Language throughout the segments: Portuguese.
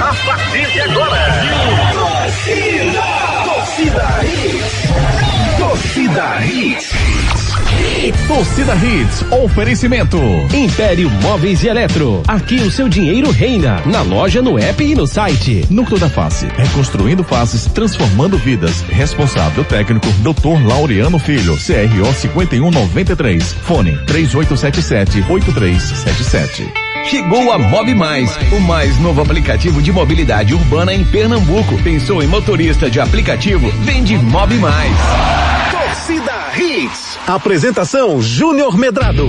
A partir de agora. Torcida. Torcida Hits. Torcida Hits. Torcida Hits, oferecimento. Império Móveis e Eletro. Aqui o seu dinheiro reina. Na loja, no app e no site. Núcleo da Face, reconstruindo faces, transformando vidas. Responsável técnico, Dr. Laureano Filho, CRO 5193. Fone 3877-8377. Chegou a Mob Mais, o mais novo aplicativo de mobilidade urbana em Pernambuco. Pensou em motorista de aplicativo? Vende Mob Mais. Torcida Hits. Apresentação Júnior Medrado.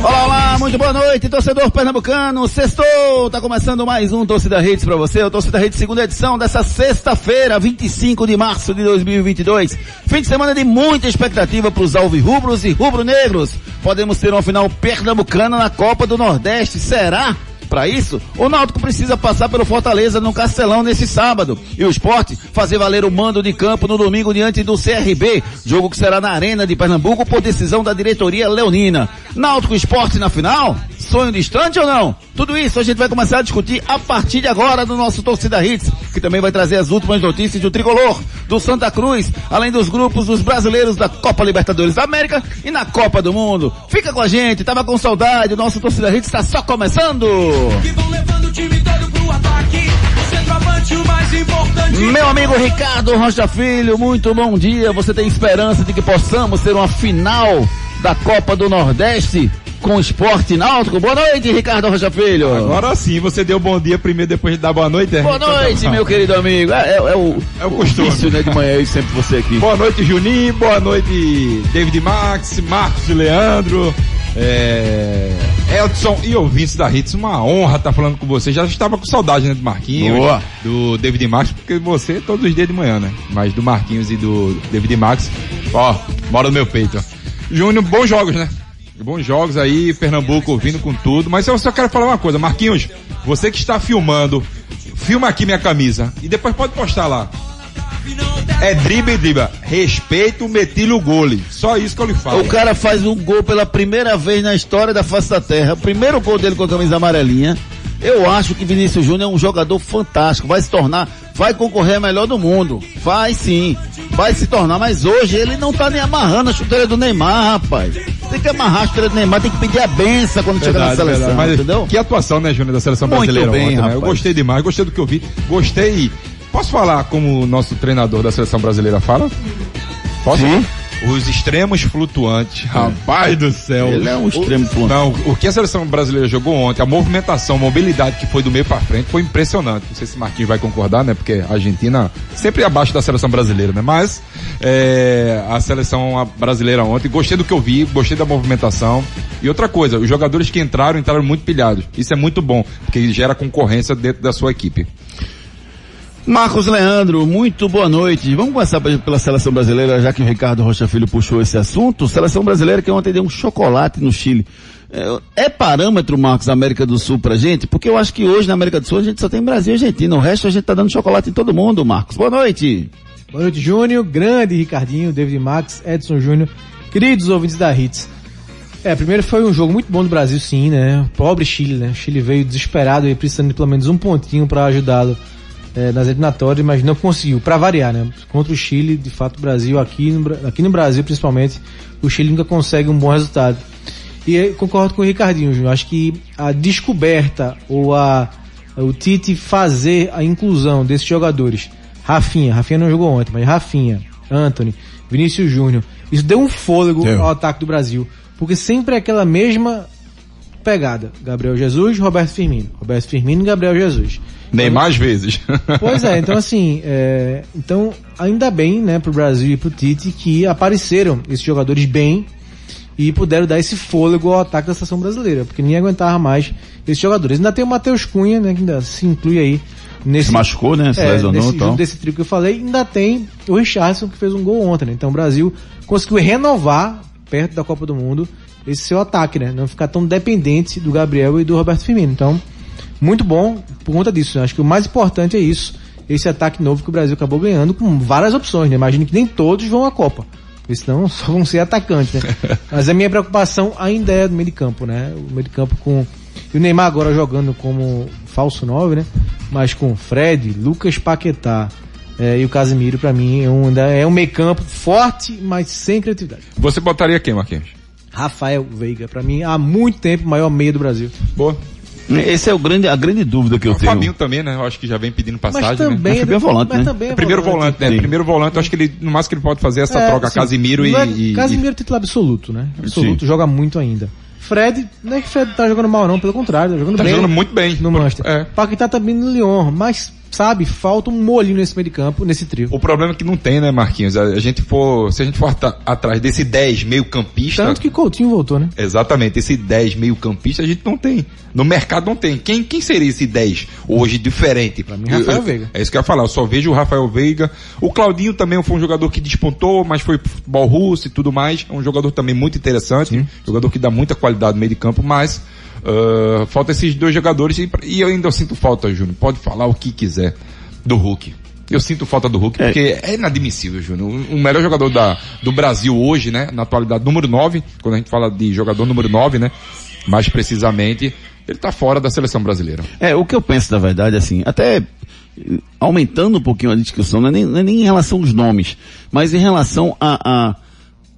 Olá, olá, muito boa noite, torcedor pernambucano. Sextou, tá começando mais um Torcida Redes pra você. O Torcida Redes segunda edição dessa sexta-feira, 25 de março de 2022. Fim de semana de muita expectativa pros alvirrubros e rubro-negros. Podemos ter uma final pernambucana na Copa do Nordeste, será? Para isso, o Náutico precisa passar pelo Fortaleza no Castelão nesse sábado. E o esporte fazer valer o mando de campo no domingo diante do CRB. Jogo que será na Arena de Pernambuco por decisão da diretoria leonina. Náutico Esporte na final? Sonho distante ou não? Tudo isso a gente vai começar a discutir a partir de agora no nosso Torcida Hits, que também vai trazer as últimas notícias do Tricolor, do Santa Cruz, além dos grupos dos brasileiros da Copa Libertadores da América e na Copa do Mundo. Fica com a gente, tava com saudade, o nosso Torcida Hits está só começando! Meu amigo Ricardo Rocha Filho, muito bom dia. Você tem esperança de que possamos ter uma final da Copa do Nordeste com o esporte náutico? Boa noite, Ricardo Rocha Filho. Agora sim, você deu bom dia primeiro, depois de dar boa noite. é? Boa noite, meu querido amigo. É, é- é o, É o costume. né, de manhã, eu sempre você aqui. Boa noite, Juninho. Boa noite, David Max, Marcos e Leandro. É... Edson e ouvintes da Hits, uma honra estar falando com você. Já estava com saudade, né, do Marquinhos, Boa. do David Max, porque você todos os dias de manhã, né? Mas do Marquinhos e do David Max, ó, mora no meu peito. Júnior, bons jogos, né? Bons jogos aí, Pernambuco vindo com tudo. Mas eu só quero falar uma coisa, Marquinhos, você que está filmando, filma aqui minha camisa e depois pode postar lá. É drible drible. Respeito o metilho gole. Só isso que eu lhe falo. O cara faz um gol pela primeira vez na história da face da terra. O primeiro gol dele com a camisa amarelinha. Eu acho que Vinícius Júnior é um jogador fantástico. Vai se tornar, vai concorrer a melhor do mundo. Vai sim. Vai se tornar, mas hoje ele não tá nem amarrando a chuteira do Neymar, rapaz. Tem que amarrar a chuteira do Neymar, tem que pedir a benção quando chegar na Verdade, seleção, verdade. Mas entendeu? que atuação, né, Júnior, da seleção Muito brasileira bem, ontem, né? Eu gostei demais, gostei do que eu vi. Gostei. Posso falar como o nosso treinador da seleção brasileira fala? Posso? Sim. Os extremos flutuantes. Rapaz do céu. Ele é um extremo O- flutuante. Não, o que a seleção brasileira jogou ontem, a movimentação, a mobilidade que foi do meio pra frente foi impressionante. Não sei se o Marquinhos vai concordar, né? Porque a Argentina sempre abaixo da seleção brasileira, né? Mas é, a seleção brasileira ontem, gostei do que eu vi, gostei da movimentação. E outra coisa, os jogadores que entraram, entraram muito pilhados. Isso é muito bom, porque gera concorrência dentro da sua equipe. Marcos Leandro, muito boa noite. Vamos começar pe- pela seleção brasileira, já que o Ricardo Rocha Filho puxou esse assunto. Seleção brasileira que ontem deu um chocolate no Chile. É, é parâmetro, Marcos, América do Sul pra gente? Porque eu acho que hoje na América do Sul a gente só tem Brasil e Argentina. O resto a gente tá dando chocolate em todo mundo, Marcos. Boa noite. Boa noite, Júnior. Grande Ricardinho, David Max, Edson Júnior. Queridos ouvintes da Hits. É, primeiro foi um jogo muito bom do Brasil, sim, né? Pobre Chile, né? O Chile veio desesperado e precisando de pelo menos um pontinho para ajudá-lo é, nas eliminatórias, mas não conseguiu, para variar, né? Contra o Chile, de fato, o Brasil, aqui no, aqui no Brasil principalmente, o Chile nunca consegue um bom resultado. E concordo com o Ricardinho, Júnior. Acho que a descoberta ou a, o Tite fazer a inclusão desses jogadores, Rafinha, Rafinha não jogou ontem, mas Rafinha, Anthony, Vinícius Júnior, isso deu um fôlego Deu. ao ataque do Brasil. Porque sempre é aquela mesma pegada. Gabriel Jesus, Roberto Firmino. Roberto Firmino e Gabriel Jesus. Nem mais vezes. Pois é, então assim, é, então ainda bem, né, pro Brasil e pro Tite que apareceram esses jogadores bem, e puderam dar esse fôlego ao ataque da seleção brasileira, porque ninguém aguentava mais esses jogadores. Ainda tem o Matheus Cunha, né, que ainda se inclui aí nesse Se machucou, né? Se é, lesionou nesse, e junto desse trio que eu falei, ainda tem o Richardson que fez um gol ontem, né? Então o Brasil conseguiu renovar perto da Copa do Mundo esse seu ataque, né? Não ficar tão dependente do Gabriel e do Roberto Firmino. Então, muito bom por conta disso. né? Acho que o mais importante é isso, esse ataque novo que o Brasil acabou ganhando com várias opções, né? Imagino que nem todos vão à Copa. Porque senão só vão ser atacantes, né? Mas a minha preocupação ainda é do meio de campo, né? O meio de campo com e o Neymar agora jogando como falso 9, né? Mas com Fred, Lucas Paquetá eh, e o Casemiro, pra mim, é um, é um meio campo forte, mas sem criatividade. Você botaria quem, Marquinhos? Rafael Veiga, pra mim, há muito tempo, o maior meia do Brasil. Boa. Esse é o grande, a grande dúvida que eu O tenho. Fabinho também, né? Eu acho que já vem pedindo Mas passagem, também, Mas Fabinho é volante, mas né? também né? Primeiro volante, né? Sim. Primeiro volante, eu acho que ele, no máximo que ele pode fazer é essa É, troca sim. Casimiro e, é- e- Casimiro é titular absoluto, né? Absoluto, Sim. joga muito ainda. Fred, não é que Fred tá jogando mal não, pelo contrário, tá jogando Tá bem. jogando muito bem. No Manchester. É. Paquetá também no Lyon, mas, sabe, falta um molhinho nesse meio de campo, nesse trio. O problema é que não tem, né, Marquinhos? A, a gente for, se a gente for atrás desse 10 meio campista, Tanto que Coutinho voltou, né? exatamente, esse 10 meio campista a gente não tem. No mercado não tem. Quem, quem seria esse 10 hoje diferente? Pra mim, Rafael Veiga. É isso que eu ia falar, eu só vejo o Rafael Veiga. O Claudinho também foi um jogador que despontou, mas foi pro futebol russo e tudo mais. É um jogador também muito interessante, jogador que dá muita qualidade no meio de campo, mas ah, falta esses dois jogadores e, e eu ainda sinto falta, Júnior. Pode falar o que quiser do Hulk. Eu sinto falta do Hulk, É. porque é inadmissível, Júnior. O melhor jogador da, do Brasil hoje, né? Na atualidade, número 9, quando a gente fala de jogador número 9, né? Mais precisamente, ele tá fora da seleção brasileira. É, o que eu penso, na verdade, assim, até eh, aumentando um pouquinho a discussão, não é nem, não é nem em relação aos nomes, mas em relação à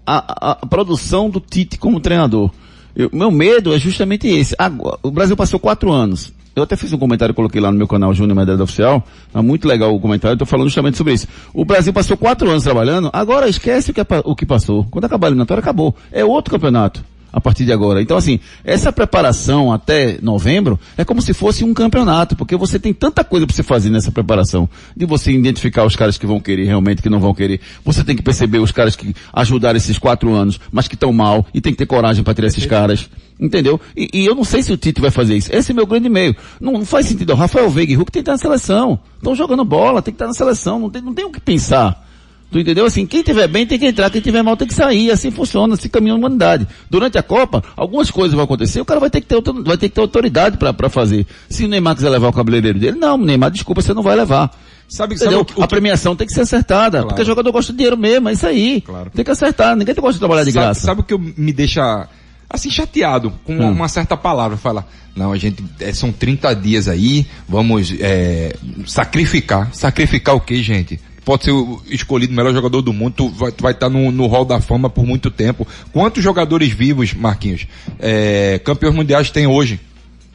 a, a, a, produção do Tite como treinador. Eu- meu medo é justamente esse. Agora, o Brasil passou quatro anos. Eu até fiz um comentário, coloquei lá no meu canal Júnior Medalha Oficial. Tá muito legal o comentário, tô falando justamente sobre isso. O Brasil passou quatro anos trabalhando, agora esquece o que, o que passou. Quando acabar a eliminatória, acabou. É outro campeonato a partir de agora. Então, assim, essa preparação até novembro é como se fosse um campeonato, porque você tem tanta coisa para você fazer nessa preparação, de você identificar os caras que vão querer realmente, que não vão querer. Você tem que perceber os caras que ajudaram esses quatro anos, mas que estão mal, e tem que ter coragem para tirar esses caras. Entendeu? E, e eu não sei se o Tite vai fazer isso. Esse é meu grande meio. Não, não faz sentido. O Rafael Veiga e Hulk tem que estar na seleção. Estão jogando bola, tem que estar na seleção. Não tem, não tem o que pensar. Tu entendeu? Assim, quem tiver bem tem que entrar, quem tiver mal tem que sair. Assim funciona, assim caminha a humanidade. Durante a Copa, algumas coisas vão acontecer, o cara vai ter que ter, vai ter, que ter autoridade pra fazer. Se o Neymar quiser levar o cabeleireiro dele, não, Neymar, desculpa, você não vai levar. Sabe, sabe o, que- o a premiação tem que ser acertada, Claro. porque o jogador gosta de dinheiro mesmo, é isso aí. Claro. Tem que acertar, ninguém gosta de trabalhar de sabe, graça. sabe o que me deixa assim chateado com uma, Hum. uma certa palavra? Fala, não, a gente é, são 30 dias aí, vamos é, sacrificar. Sacrificar o que, gente? Pode ser escolhido o melhor jogador do mundo, tu vai, vai estar no, no hall da fama por muito tempo. Quantos jogadores vivos, Marquinhos, é, campeões mundiais tem hoje?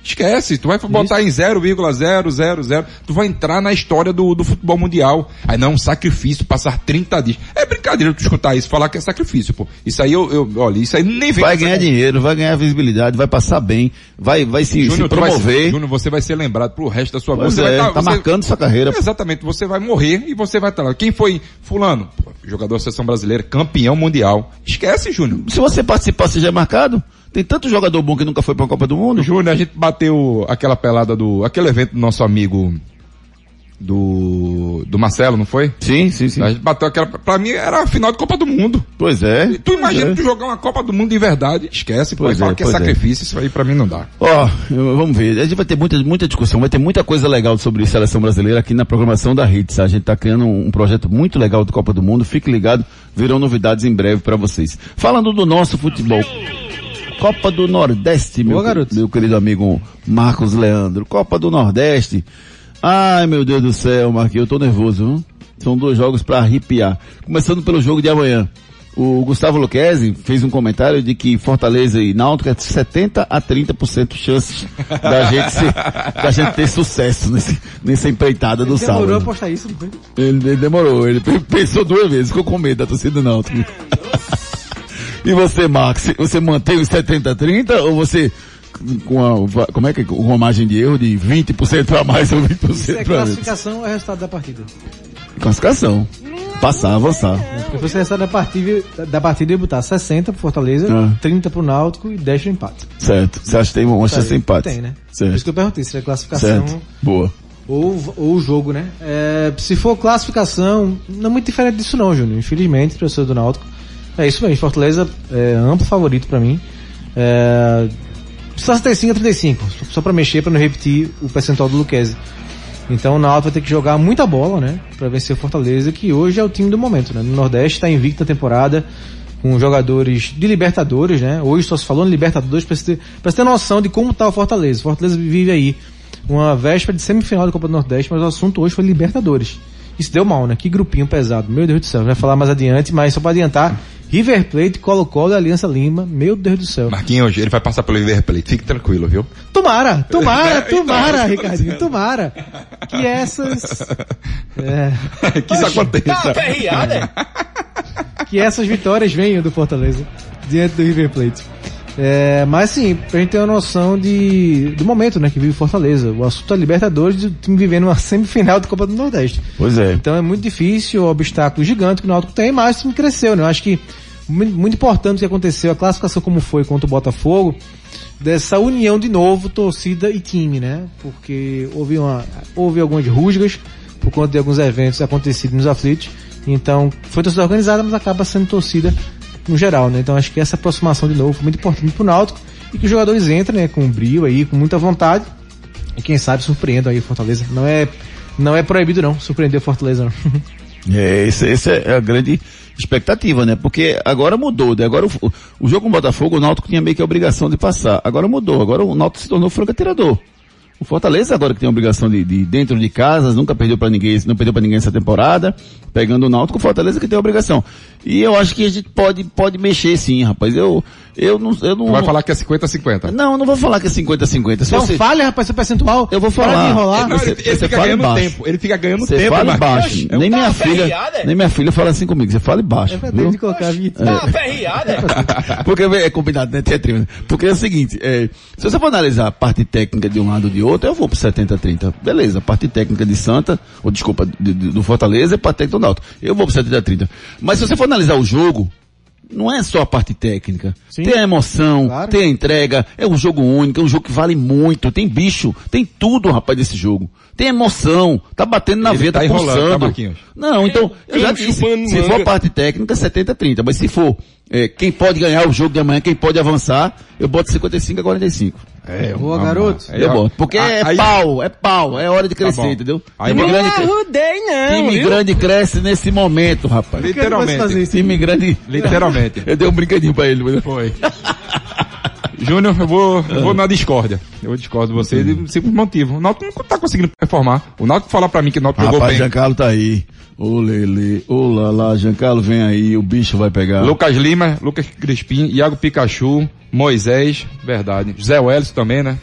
Esquece, tu vai botar em 0,000, tu vai entrar na história do, do futebol mundial. Aí não, um sacrifício, passar 30 dias. É brincadeira tu escutar isso, falar que é sacrifício, pô. Isso aí eu, eu olha, isso aí nem vem Vai essa ganhar dinheiro, vai ganhar visibilidade, vai passar bem, vai, vai se, se Júnior, ser- promover. Júnior, você vai ser lembrado pro resto da sua vida. Você é, vai tá marcando sua carreira. Exatamente, você vai morrer e você vai estar lá. Quem foi fulano? Pô, jogador da seleção brasileira, campeão mundial. Esquece, Júnior. Se você participar, você já é marcado. Tem tanto jogador bom que nunca foi pra Copa do Mundo. Júnior, a gente bateu aquela pelada do, aquele evento do nosso amigo do, do Marcelo, não foi? Sim, sim, sim. A gente bateu aquela, pra mim era a final de Copa do Mundo. Pois é. Tu imagina é. tu jogar uma Copa do Mundo de verdade, esquece, Pois e é, que é é. sacrifício, isso aí pra mim não dá. Ó, eu- vamos ver. A gente vai ter muita, muita discussão, vai ter muita coisa legal sobre seleção brasileira aqui na programação da Hits. A gente tá criando um, um projeto muito legal do Copa do Mundo. Fique ligado, virão novidades em breve pra vocês. Falando do nosso futebol. Copa do Nordeste, meu, Boa, garoto. meu querido amigo Marcos Leandro. Copa do Nordeste. Ai, meu Deus do céu, Marquinhos, eu tô nervoso, viu? São dois jogos pra arrepiar. Começando pelo jogo de amanhã. O Gustavo Luquezzi fez um comentário de que Fortaleza e Náutico é 70 a 30% chances da gente, ser, da gente ter sucesso nesse, nessa empreitada do Demorou a sábado. postar isso, não foi? Ele, ele demorou, ele pe- pensou duas vezes, ficou com medo da torcida do Náutico. E você, Max, você mantém os 70 a 30 ou você com a, como é que, com uma margem de erro de 20% para mais ou 20% Isso é para menos? classificação é resultado da partida. Classificação. Passar, avançar. Porque foi resultado da partida, da partida e botar 60 pro Fortaleza, Ah. 30 pro Náutico e 10 pro empate. Certo. Você acha que tem uma chance de empate? Tem, né? Por Certo. isso que eu perguntei se é classificação Certo. Boa. ou, ou o jogo, né? É, se for classificação, não é muito diferente disso não, Júnior. Infelizmente, professor do Náutico. É isso mesmo, Fortaleza é amplo favorito pra mim. É, 65 a 35, só- pra mexer, pra não repetir o percentual do Luquezzi. Então o Náutico vai ter que jogar muita bola, né? Pra vencer o Fortaleza, que hoje é o time do momento, né? No Nordeste tá invicto na temporada, com jogadores de Libertadores, né? Hoje só se falou em Libertadores você ter, pra ter noção de como tá o Fortaleza. O Fortaleza vive aí uma véspera de semifinal da Copa do Nordeste, mas o assunto hoje foi Libertadores. Isso deu mal, né? Que grupinho pesado. Meu Deus do céu. Vai falar mais adiante, mas só pra adiantar, River Plate, Colo-Colo e Aliança Lima. Meu Deus do céu. Marquinhos, ele vai passar pelo River Plate, fique tranquilo, viu? Tomara, tomara, tomara, Então, Ricardinho, tomara. Que essas. É, que isso aconteça. que essas vitórias venham do Fortaleza diante do River Plate. É, mas sim, pra gente ter uma noção de, do momento, né, que vive Fortaleza. O assunto é Libertadores e o time vivendo uma semifinal da Copa do Nordeste. Pois é. Então é muito difícil, o obstáculo gigante que o Náutico tem, mas o time cresceu, né? Eu acho que mu- muito importante o que aconteceu, a classificação como foi contra o Botafogo, dessa união de novo, torcida e time, né? Porque houve, uma, houve algumas rusgas por conta de alguns eventos acontecidos nos aflitos. Então, foi torcida organizada, mas acaba sendo torcida no geral, né? Então acho que essa aproximação de novo foi muito importante pro Náutico e que os jogadores entrem, né, com brilho aí, com muita vontade e quem sabe surpreendam aí o Fortaleza. Não é, não é proibido não, surpreender o Fortaleza. É, esse, esse é a grande expectativa, né? Porque agora mudou, né? Agora o, o jogo com o Botafogo, o Náutico tinha meio que a obrigação de passar. Agora mudou, agora o Náutico se tornou franco atirador. O Fortaleza agora que tem a obrigação de, de dentro de casa, nunca perdeu para ninguém, não perdeu para ninguém essa temporada, pegando o Náutico, o Fortaleza que tem a obrigação. E eu acho que a gente pode, pode mexer sim, rapaz. Eu, eu não, eu não. Tu vai falar que é 50-50. Não, não vou falar que é 50-50. Se Não você- fale, rapaz, seu percentual. Eu vou Para falar. de enrolar. Não, Você- ele, ele você fica fala ganhando embaixo. tempo. Ele fica ganhando Você tempo. fala Marquinhos. baixo. Nem minha filha, nem minha filha fala assim comigo. Você fala baixo. É viu? de colocar a vinheta. Porque é combinado, né? Né? Porque é o seguinte, é, se você for analisar a parte técnica de um lado ou de outro, eu vou pro 70-30. Beleza, a parte técnica de Santa, ou desculpa, de- de- do Fortaleza é parte técnica do Náutico. Eu vou pro 70-30. Mas se você for analisar o jogo, não é só a parte técnica. Sim. Tem a emoção, Claro. tem a entrega, é um jogo único, é um jogo que vale muito, tem bicho, tem tudo, rapaz, desse jogo. Tem emoção, tá batendo na Ele veia, tá tá enrolando, tá? Não, então, eu já disse, se for parte técnica, 70-30, mas se for é, quem pode ganhar o jogo de amanhã, quem pode avançar, eu boto 55 a 45. É, Boa, vamos lá. garoto. Eu ó, boto. Porque a- é aí- pau, é pau, é hora de crescer, bom. entendeu? Aí time vamos- grande, Arrudei não, time viu? grande cresce nesse momento, rapaz. Fazer Literalmente. Time grande. Literalmente. Eu dei um brinquedinho pra ele. mas- Foi. Júnior, eu vou, eu vou na discórdia. Eu discordo de você de simples motivo. O Náutico não tá conseguindo performar. O Náutico falar pra mim que o Náutico jogou Rapaz, bem. Giancarlo tá aí. Ô Lele, ô Lala, Giancarlo vem aí, o bicho vai pegar. Lucas Lima, Lucas Crispim, Iago Pikachu, Moisés, verdade. Zé Welles também, né?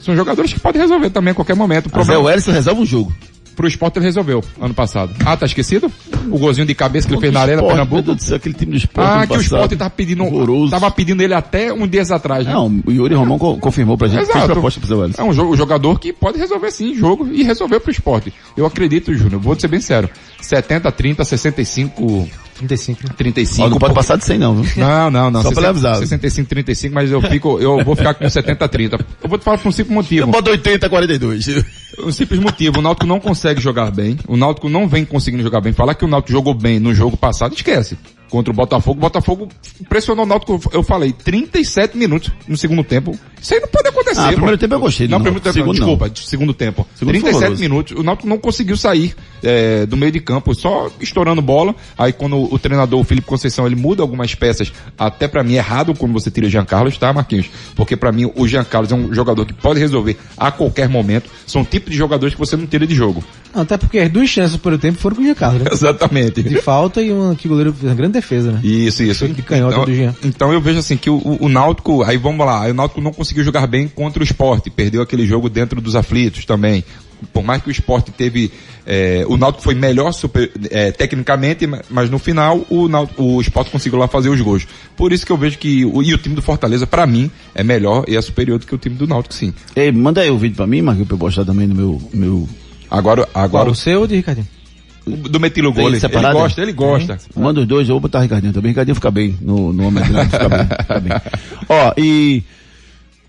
São jogadores que podem resolver também a qualquer momento. O é problema o Ellison resolve o jogo. Pro esporte ele resolveu ano passado. Ah, tá esquecido? O golzinho de cabeça que ele fez na Esporte, Arena Meu Pernambuco. Deus do céu, aquele time do esporte. Ah, que o esporte tava pedindo, Horroroso. tava pedindo ele até um dias atrás, né? Não, o Yuri Romão co- confirmou pra gente que fez Exato. proposta pro Zé. É um um jogador que pode resolver sim jogo e resolver pro esporte. Eu acredito, Júnior, vou ser bem sério. 70, 30, 65, 35. 35. Ó, não pode passar de 100 não, viu? Não, não, não. Só pra 60, avisar. 65, 35, mas eu fico, eu vou ficar com 70, 30. Eu vou te falar por um simples Eu motivo. boto 80 a 42. Um simples motivo. O Náutico não consegue jogar bem. O Náutico não vem conseguindo jogar bem. Falar que o Náutico jogou bem no jogo passado, esquece. Contra o Botafogo, o Botafogo pressionou o Náutico, eu falei, 37 minutos no segundo tempo. Isso aí não pode acontecer. Ah, pô. primeiro tempo eu gostei do Não, primeiro tempo, Segundo não. desculpa, segundo tempo. Segundo foi 37 horroroso. minutos. O Náutico não conseguiu sair é, do meio de campo, só estourando bola. Aí quando o treinador, o Felipe Conceição, ele muda algumas peças, até pra mim errado quando você tira Jean Carlos, tá, Marquinhos? Porque pra mim o Jean Carlos é um jogador que pode resolver a qualquer momento. São tipos de jogadores que você não tira de jogo. Não, até porque as duas chances por tempo foram com o Giancarlo, né? Exatamente. De falta e uma que o goleiro fez uma grande defesa, né? Isso, isso. De canhota então, do Jean. então eu vejo assim que o, o- Náutico, aí vamos lá, aí o Náutico não conseguiu jogar bem contra o esporte, perdeu aquele jogo dentro dos aflitos também. Por mais que o esporte teve, é, o Náutico foi melhor super, é, tecnicamente, ma- mas no final o, Náutico, o esporte conseguiu lá fazer os gols. Por isso que eu vejo que, o, e o time do Fortaleza, pra mim, é melhor e é superior do que o time do Náutico, sim. Ei, manda aí o vídeo pra mim, Marquinhos, pra eu postar também no meu, meu... Agora, Qual, agora, o seu ou de Ricardinho? Do Metilo Tem Gole. Ele gosta, ele gosta. Manda os dois, eu vou botar o Ricardinho também. Ricardinho fica bem no, no homem fica bem, fica bem. Ó, e.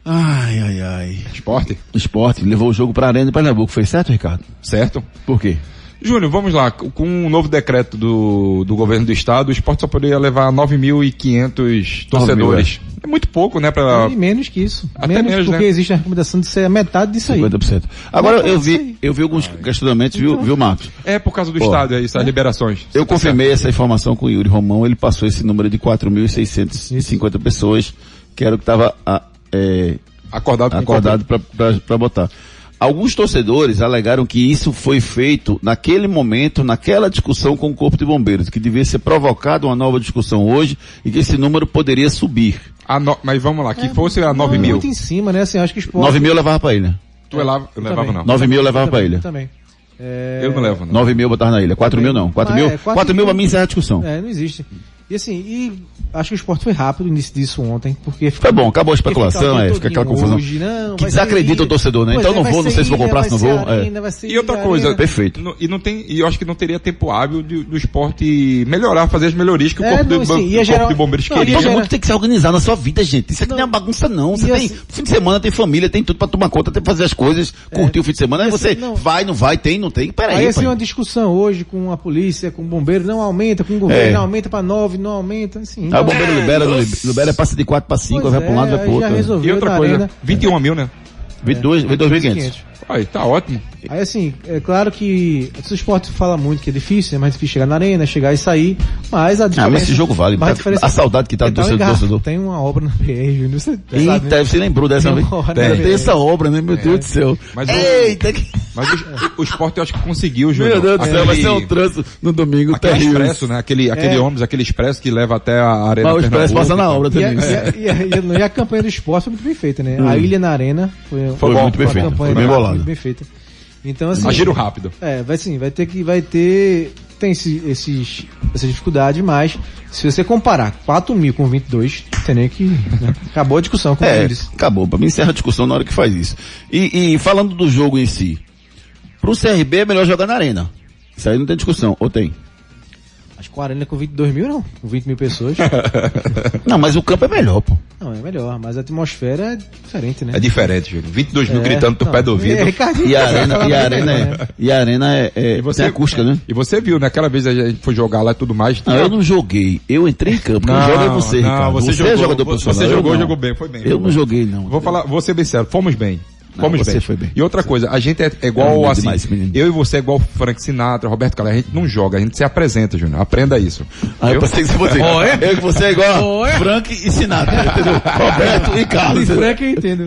Ai, ai, ai. Esporte, esporte levou o jogo pra Arena de Pernambuco. Foi certo, Ricardo? certo? Por quê? Júnior, vamos lá. Com um novo decreto do, do governo do estado, o esporte só poderia levar 9.500 torcedores. É muito pouco, né? Pra... E menos que isso. Até menos, menos, porque né? existe a recomendação de ser a metade disso aí. 50%. Agora eu vi, eu vi alguns questionamentos, viu, viu, Marcos? É por causa do Ó, estádio, é isso, as liberações. Eu tá confirmei essa informação com o Yuri Romão, ele passou esse número de 4.650 pessoas, que era o que estava é, certo. Acordado acordado para botar. Alguns torcedores alegaram que isso foi feito naquele momento, naquela discussão com o Corpo de Bombeiros, que devia ser provocada uma nova discussão hoje e que esse número poderia subir. A no- Mas vamos lá, que fosse a 9 Não, mil. Muito em cima, né? Assim, acho que esporte... 9 mil eu levava para ilha. Tu levava, eu levava Também. não. 9 mil eu levava para ilha. Também. É... Eu não levo, não. 9 mil eu botava na ilha. 4 mil não. 4 Mas mil, é, quatro 4 mil para mim encerra a discussão. É, não existe. E assim, e acho que o esporte foi rápido o início disso ontem, porque... Foi bom, acabou a especulação, é, fica aquela confusão. Hoje, não, Que desacredita ser o torcedor, né? Pois Então é, não vou, não sei se vou comprar, se não vou. é. arena, ser E outra coisa, arena. Perfeito. No- e não tem, e eu acho que não teria tempo hábil de- do esporte melhorar, fazer as melhorias que o É, corpo, não, do, sim, o ia corpo de bombeiros não, ia queria. Todo mundo tem que se organizar na sua vida, gente. Isso aqui não, é bagunça, não. Você tem assim- fim de semana, tem família, tem tudo pra tomar conta, tem que fazer as coisas, curtir o fim de semana. Aí você vai, não vai, tem, não tem. Peraí, Aí assim uma discussão hoje com a polícia, com o bombeiro, não aumenta, com o governo, É. não aumenta pra 9, não aumenta, assim. Aí o bombeiro libera, não libera, libera, passa de 4 para 5, Pois vai pra um lado, é, vai já outro. resolveu. E outra coisa, arena. 21 mil, né? 22, 22.500. Aí, tá ótimo. Aí assim, é claro que o esporte fala muito que é difícil, é mais difícil chegar na arena, chegar e sair, mas a Ah, diferença... mas esse jogo vale. mas Tá- diferença- a saudade que tá do Então, torcedor. Torcedor. Tem uma obra na PR, Júnior, você sabe, né? Eita, você lembrou dessa Tem vez? Tem, tem essa obra, né? Meu Deus do céu. Mas o- Eita, que... Mas o, o esporte eu acho que conseguiu, Júnior. meu Deus do céu, vai ser um Aquele- trânsito no domingo Aquele terrível. expresso, né? Aquele, aquele É. ônibus, aquele expresso que leva até a arena Mas o expresso passa na e tal. obra E a, também. e, a, e, a, e a campanha do esporte foi muito bem feita, né? Hum. A Ilha na Arena foi, Foi muito bem uma feita, campanha foi bem bolada. muito bem feita. Então assim, A giro rápido. é, vai sim, vai ter que vai ter tem esse, esses essa dificuldade, mas se você comparar 4 mil com 22, tem nem que né? acabou a discussão com É, eles. acabou. Pra mim encerra a discussão na hora que faz isso. E, e falando do jogo em si, pro CRB é melhor jogar na arena. Isso aí não tem discussão, ou tem? Acho que a Arena com 22 mil não, com 20 mil pessoas. Não, mas o campo é melhor, pô. não, é melhor, mas a atmosfera é diferente, né? É diferente, Júnior. 22 mil É, gritando não, pé do ouvido. É, Ricardinho, E a arena, e a arena É. e a arena é, é E você- tem acústica, né? E você viu, naquela vez a gente foi jogar lá e tudo mais. Não, eu não joguei. Eu entrei em campo. Quem joga é você, não, Ricardo. Você, Você, jogou, é jogador você jogou, não. jogou bem, foi bem. Eu não joguei, não. Vou falar, vou ser bem sério, fomos bem. Não, Fomos você bem. foi bem. E outra coisa, a gente é, é igual É, assim, demais, eu e você é igual Frank Sinatra, Roberto Carlos, a gente não joga, a gente se apresenta, Júnior. Aprenda isso. Ah, eu Viu? pensei que você Eu que você é igual Frank e Sinatra, entendeu? Roberto e Carlos. Isso é que eu entendo.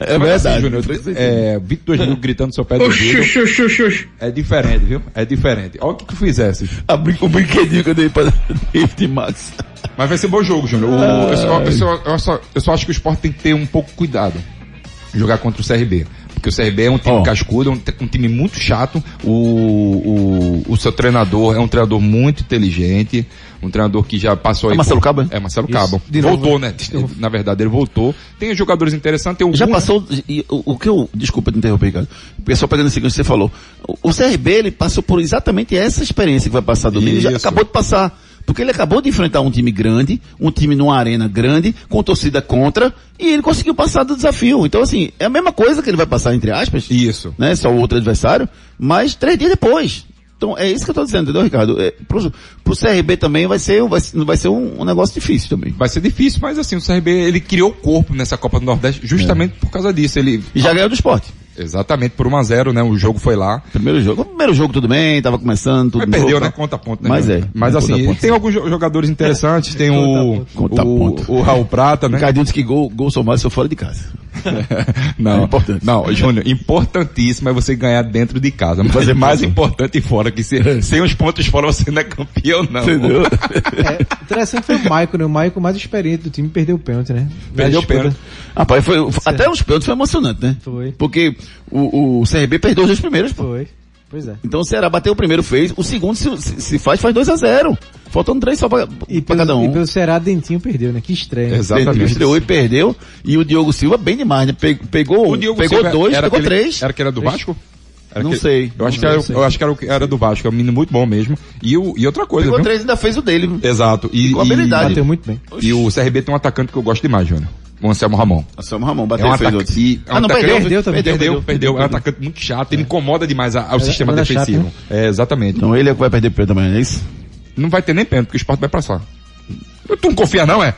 É Mas assim, verdade. Júnior, é, 22 mil gritando no seu pé do ouvido. É diferente, viu? É diferente. Olha o que tu fizesse. A brin- o brinquedinho que eu dei pra David Max. Mas vai ser bom jogo, Júnior. Eu, só, eu, só, eu, só, eu só acho que o esporte tem que ter um pouco cuidado. Jogar contra o CRB. Porque o CRB é um time Ó. cascudo, é um, um time muito chato. O, o, o seu treinador é um treinador muito inteligente. Um treinador que já passou É aí. Marcelo por- Cabo, é? É Marcelo Isso. Cabo. De voltou, né? né? Novo. Na verdade, ele voltou. Tem jogadores interessantes, tem o Já passou, e o, o que eu, desculpa te interromper, Ricardo. O pessoal pegando esse que você falou. O, o CRB, ele passou por exatamente essa experiência que vai passar domingo. Ele já acabou de passar. Porque ele acabou de enfrentar um time grande, um time numa arena grande, com torcida contra, e ele conseguiu passar do desafio. Então, assim, é a mesma coisa que ele vai passar, entre aspas. Isso. né? Só o outro adversário, mas três dias depois. Então é isso que eu tô dizendo, entendeu, Ricardo? É, pro, pro CRB também vai ser, vai, vai ser um, um negócio difícil também. Vai ser difícil, mas assim, o CRB, ele criou o corpo nessa Copa do Nordeste justamente por causa disso. Ele, E já ganhou do esporte. Exatamente, por 1 a 0 né? O jogo foi lá. Primeiro jogo. Primeiro jogo tudo bem, tava começando, tudo Mas perdeu, novo, né? Conta ponto, né? Mas é. Mas assim, ponto. tem alguns jo- jogadores interessantes, tem o, Conta ponto. o, o Raul Prata, né? Ricardinho disse que gol, gol somário só fora de casa. Não, É não, Júnior, importantíssimo é você ganhar dentro de casa. Mas fazer é mais importante fora, que se, sem os pontos fora você não é campeão, não. Entendeu? É, interessante foi o Maico, né? O Maico mais experiente do time perdeu o pênalti, né? Perdeu o pênalti. Rapaz, foi, até os pênaltis foi emocionante, né? Foi. Porque o, o CRB perdeu os dois primeiros, pô. Foi. Pois é. Então o Ceará bateu o primeiro, fez. O segundo, se, se- faz, faz 2 a 0 Faltando três só pra, E pra pelo, cada um. e pelo Ceará, Dentinho perdeu, né? Que estreia. Exatamente. Estreou e perdeu. E o Diogo Silva bem demais, né? Pe- Pegou, O Diogo pegou Silva dois, era pegou aquele- três. Era que era do Vasco? Era Não que- sei, Eu acho não que, era, sei, eu acho que era, era do Vasco, é um menino muito bom mesmo. E, o, e outra coisa, Pegou viu? três e ainda fez o dele. Exato. E, com e- habilidade. Bateu muito bem. E o CRB tem um atacante que eu gosto demais, Júnior. O Anselmo Ramon. Anselmo Ramon É bateu um e fez outro. e é um Ah, não, atacante- perdeu, perdeu também. Perdeu, perdeu, É um atacante muito chato, ele incomoda demais a- ao sistema era chato, defensivo. né? É, exatamente. Então ele é que vai perder pênalti amanhã, é isso? Não vai ter nem pênalti, porque o esporte vai passar. Tu não confia não, é?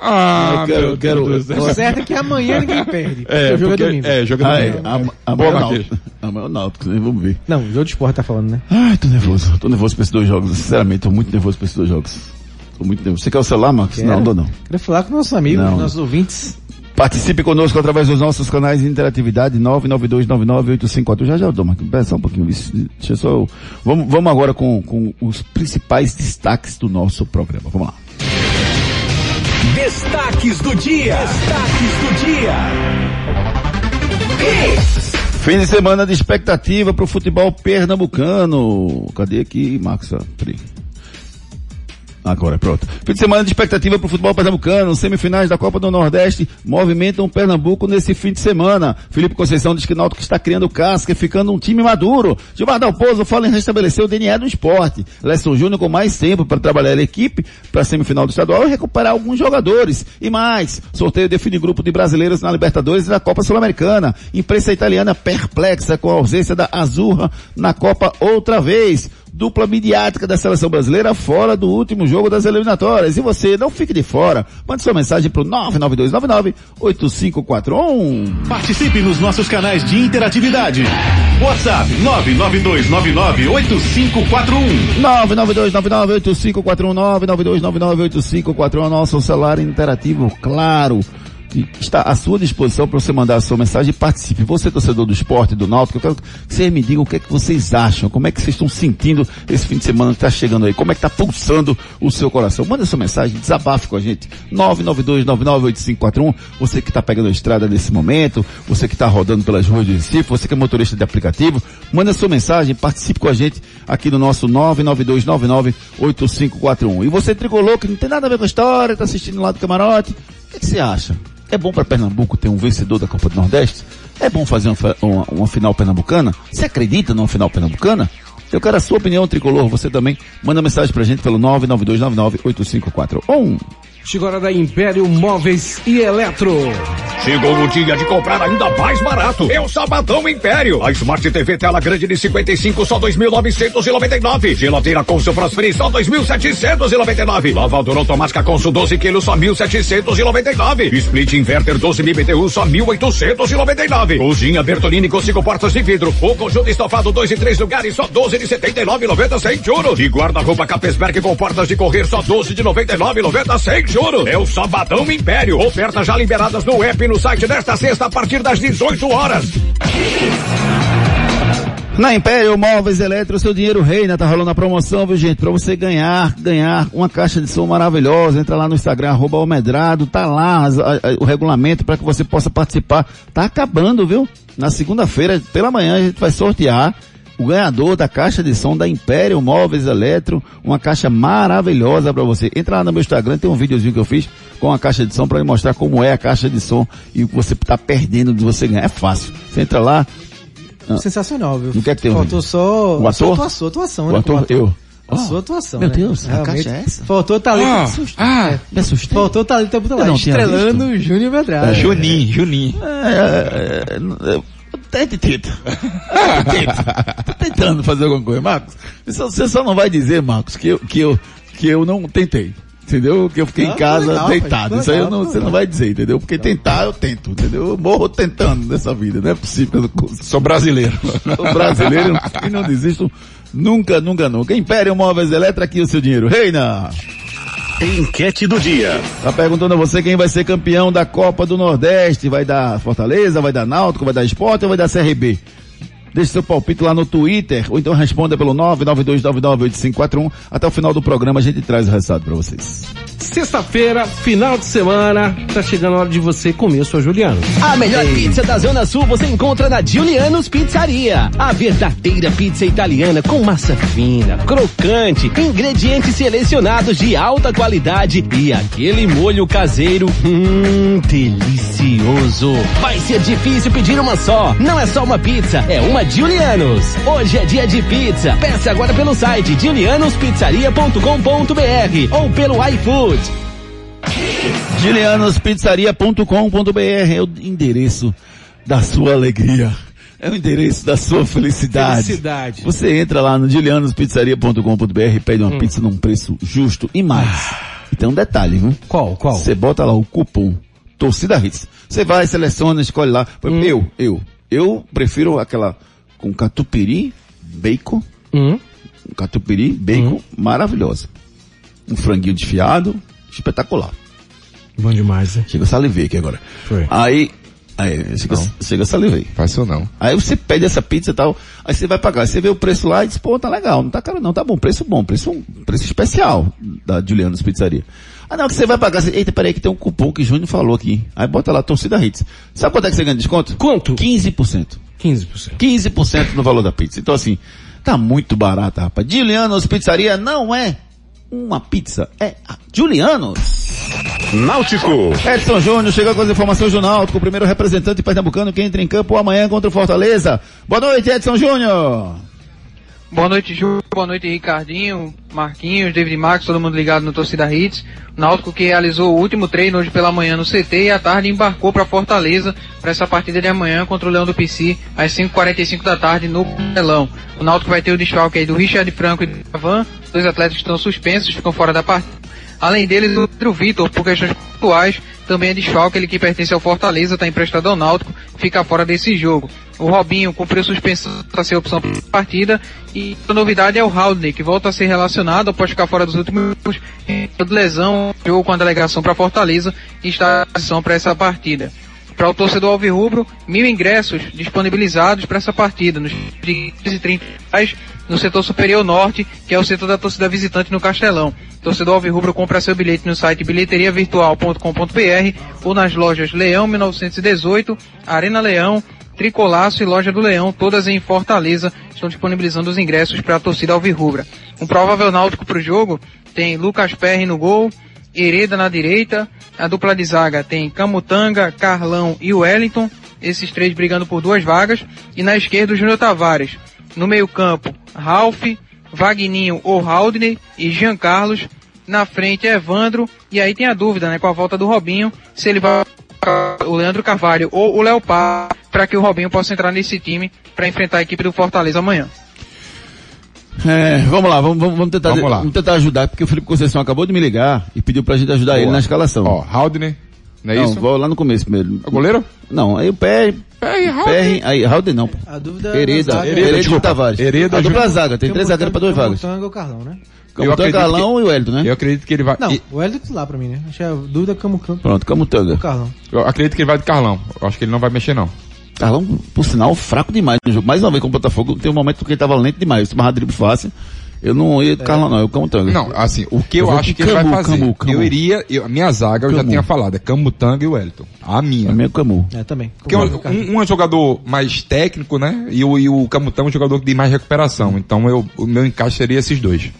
Ah, Eu quero- meu quero- Deus O certo é que amanhã ninguém perde. porque É, o jogo porque- é domingo. é, jogo é Ah, é. domingo. Amanhã é. Amanhã é o Náutico, né? vamos ver. Não, o jogo de esporte tá falando, né? Ai, tô nervoso. Tô nervoso pra esses dois jogos. Sinceramente, tô muito nervoso pra esses dois jogos. Tô muito nervoso. Você quer o celular, Marcos? Não, dou não. Queria falar com nossos amigos, Não. nossos ouvintes. Participe conosco através dos nossos canais de interatividade 992998541. Já já eu dou, Marquinhos. Pera só um pouquinho. Isso, Deixa eu só... eu- Vamos, vamos agora com, com os principais destaques do nosso programa. Vamos lá. Destaques do dia. Destaques do dia. Fim de semana de expectativa pro futebol pernambucano. Cadê aqui, Marcos? Peraí. Agora, pronto. Fim de semana de expectativa para o futebol pernambucano. Semifinais da Copa do Nordeste movimentam o Pernambuco nesse fim de semana. Felipe Conceição diz que Náutico está criando casca e ficando um time maduro. Gilmar Dalpozo fala em restabelecer o DNA do esporte. Lesson Júnior com mais tempo para trabalhar a equipe para a semifinal do estadual e recuperar alguns jogadores. E mais, sorteio define grupo de brasileiros na Libertadores e na Copa Sul-Americana. Imprensa italiana perplexa com a ausência da Azurra na Copa outra vez dupla midiática da seleção brasileira fora do último jogo das eliminatórias. E você não fique de fora. Mande sua mensagem para o 99299-8541. Participe nos nossos canais de interatividade. WhatsApp 992998541. 99299-8541, 99299-8541 é nosso celular interativo, claro. Que está à sua disposição para você mandar a sua mensagem e participe. Você, torcedor do esporte, do Náutico, eu quero que vocês me digam o que é que vocês acham, como é que vocês estão sentindo esse fim de semana que está chegando aí, como é que está pulsando o seu coração. Manda sua mensagem, desabafe com a gente. 992998541, você que está pegando a estrada nesse momento, você que está rodando pelas ruas de Recife, você que é motorista de aplicativo, manda sua mensagem, participe com a gente aqui no nosso 992998541. E você tricolor que não tem nada a ver com a história, está assistindo lá do camarote, o que, que você acha? É bom para Pernambuco ter um vencedor da Copa do Nordeste? É bom fazer uma, uma- uma final pernambucana? Você acredita numa final pernambucana? Eu quero a sua opinião tricolor, você também manda mensagem pra gente pelo 992998541. Chegou a hora da Império Móveis e Eletro. Chegou o dia de comprar ainda mais barato. É o Sabadão Império. A Smart TV tela grande de 55 só 2.999. Geladeira seu Frost só 2.799. Lavadora automática com 12 quilos só 1.799. Split inverter 12 mil BTU só 1.899. Cozinha Bertolini com cinco portas de vidro. O conjunto estofado 2 e 3 lugares só 12 de 79,90 sem juros. E guarda-roupa Capesberg com portas de correr só 12 de 99,90 sem juros. É o Sabadão Império. Ofertas já liberadas no app e no site desta sexta a partir das 18 horas. Na Império Móveis Eletro, seu dinheiro reina, tá rolando a promoção, viu gente? Pra você ganhar, ganhar uma caixa de som maravilhosa, entra lá no Instagram, arroba Almedrado, tá lá as- a- o regulamento para que você possa participar. Tá acabando, viu? Na segunda-feira, pela manhã, a gente vai sortear o ganhador da caixa de som da Império Móveis Eletro, uma caixa maravilhosa para você. Entra lá no meu Instagram, tem um videozinho que eu fiz com a caixa de som para mostrar como é a caixa de som e o que você tá perdendo de você ganhar. É fácil. Você entra lá, Sensacional, viu? Não quer que tenha um Faltou só O a sua ator? atua- sua atuação, O né? ator, eu. A sua atuação, Meu né? Deus, a Realmente. caixa é essa? Faltou talento. Ah, ah, Me assustei. Faltou talento pra Eu lá, estrelando o Júnior Medrado. Juninho, Juninho. É, é, é, Tente, tenta. Tenta. Tô tentando fazer alguma coisa. Marcos, você só- não vai dizer, Marcos, que eu, que eu, que eu não tentei. Entendeu? Que eu fiquei Ah, em casa foi legal, deitado. foi Isso aí eu legal, não, você não legal. vai dizer, entendeu? Porque tentar eu tento, entendeu? Eu morro tentando nessa vida. Não é possível eu não. Sou brasileiro. Sou brasileiro e não desisto nunca, nunca, nunca. Império Móveis Eletro, aqui o seu dinheiro. Reina! Enquete do dia. Tá perguntando a você quem vai ser campeão da Copa do Nordeste. Vai dar Fortaleza, vai dar Náutico, vai dar Esporte ou vai dar CRB? Deixe seu palpite lá no Twitter, ou então responda pelo 992998541. Até o final do programa a gente traz o resultado para vocês. Sexta-feira, final de semana, tá chegando a hora de você comer sua Juliana. A melhor pizza da Zona Sul você encontra na Giuliano's Pizzaria. A verdadeira pizza italiana com massa fina, crocante, ingredientes selecionados de alta qualidade e aquele molho caseiro, hum, delicioso. Vai ser difícil pedir uma só. Não é só uma pizza, é uma Julianos. Hoje é dia de pizza. Peça agora pelo site julianospizzaria.com.br ou pelo iFood. Julianospizzaria.com.br é o endereço da sua alegria. É o endereço da sua felicidade. Felicidade. Você entra lá no julianospizzaria.com.br e pede uma pizza num preço justo e mais. E tem um detalhe, viu? Qual, qual? Você bota lá o cupom Torcida Hits. Você vai, seleciona, escolhe lá. Exemplo, Eu, eu, eu prefiro aquela com catupiry, bacon, Hum? um catupiry, bacon, maravilhosa. Um franguinho desfiado, espetacular. Bom demais, né? Chega a salivei aqui agora. Foi. Aí, aí chega, chega a salivei. Faz isso não. Aí você pede essa pizza e tal, aí você vai pagar. Você vê o preço lá e diz, pô, tá legal, não tá caro não, tá bom, preço bom, preço, preço especial da Julianos Pizzaria. Ah não, que você vai pagar, você, eita, peraí que tem um cupom que o Júnior falou aqui. Aí bota lá, torcida hits. Sabe quanto é que você ganha de desconto? Quanto? 15%. 15%. 15% no valor da pizza. Então assim, tá muito barata, rapaz. Julianos Pizzaria não é uma pizza, é a Julianos. Náutico. Edson Júnior chegou com as informações do Náutico, o primeiro representante pernambucano que entra em campo amanhã contra o Fortaleza. Boa noite, Edson Júnior. Boa noite, Ju. Boa noite, Ricardinho, Marquinhos, David Max, todo mundo ligado no Torcida Hits. Náutico que realizou o último treino hoje pela manhã no CT e à tarde embarcou para Fortaleza para essa partida de amanhã contra o Leão do PC às 5h45 da tarde no Pelão. O Náutico vai ter o desfalque aí do Richard Franco e do Avan, dois atletas estão suspensos, ficam fora da partida. Além deles, o Pedro Vitor, por questões pontuais, também é desfalque, ele que pertence ao Fortaleza, está emprestado ao Náutico, fica fora desse jogo. O Robinho cumpriu suspensão para ser opção para a partida e a novidade é o Haldney, que volta a ser relacionado após ficar fora dos últimos de lesão, jogou com a delegação para Fortaleza e está disposição para essa partida. Para o torcedor alvirrubro, mil ingressos disponibilizados para essa partida, nos de 30 reais no setor superior norte, que é o setor da torcida visitante no Castelão. Torcedor alvirrubro compra seu bilhete no site bilheteriavirtual.com.br ou nas lojas Leão 1918, Arena Leão, Tricolaço e Loja do Leão, todas em Fortaleza, estão disponibilizando os ingressos para a torcida alvirrubra. Um provável náutico para o jogo tem Lucas Perry no gol, Hereda na direita, a dupla de zaga tem Camutanga, Carlão e Wellington, esses três brigando por duas vagas, e na esquerda o Júnior Tavares. No meio campo, Ralph, Vagninho ou Haldney e Jean Carlos. Na frente, Evandro. E aí tem a dúvida, né, com a volta do Robinho, se ele vai o Leandro Carvalho ou o Léo para que o Robinho possa entrar nesse time para enfrentar a equipe do Fortaleza amanhã. É, vamos lá, vamos, vamos, tentar, Vamos lá. vamos tentar ajudar, porque o Felipe Conceição acabou de me ligar e pediu pra gente ajudar ele Boa. na escalação. Ó, Haldner, não é não, isso? vou lá no começo primeiro. É o goleiro? Não, aí o Perry, Perry, aí, Haldner não. A dúvida é Hereda, da zaga. Hereda, Hereda e desculpa. Tavares. Hereda, a dupla Júnior- zaga, tem três zagueiros pra duas vagas. Camutanga ou Carlão, né? Camutanga, acredito Carlão e o Hélio, né? Eu acredito que ele vai. Não, e- o Hélio é titular pra mim, né? Acho que a dúvida é Camutanga Pronto, Camutanga. ou Carlão. Eu acredito que ele vai de Carlão. Eu acho que ele não vai mexer, não. Carlão, por sinal, fraco demais no jogo. Mais uma vez com o Botafogo, tem um momento que ele tava lento demais. Se tomava drible fácil, eu não ia de Carlão não, eu Camutanga. Não, assim, o que eu, Eu acho que ele vai Camu, fazer. Camu, Camu. Eu iria. eu- a minha zaga eu já Camu. tinha falado, é Camutanga e o Wellington. A minha. É meio Camu. É, também. Porque um, um, um é jogador mais técnico, né? E o, e o Camutanga é um jogador de mais recuperação. Então eu, o meu encaixe seria esses dois.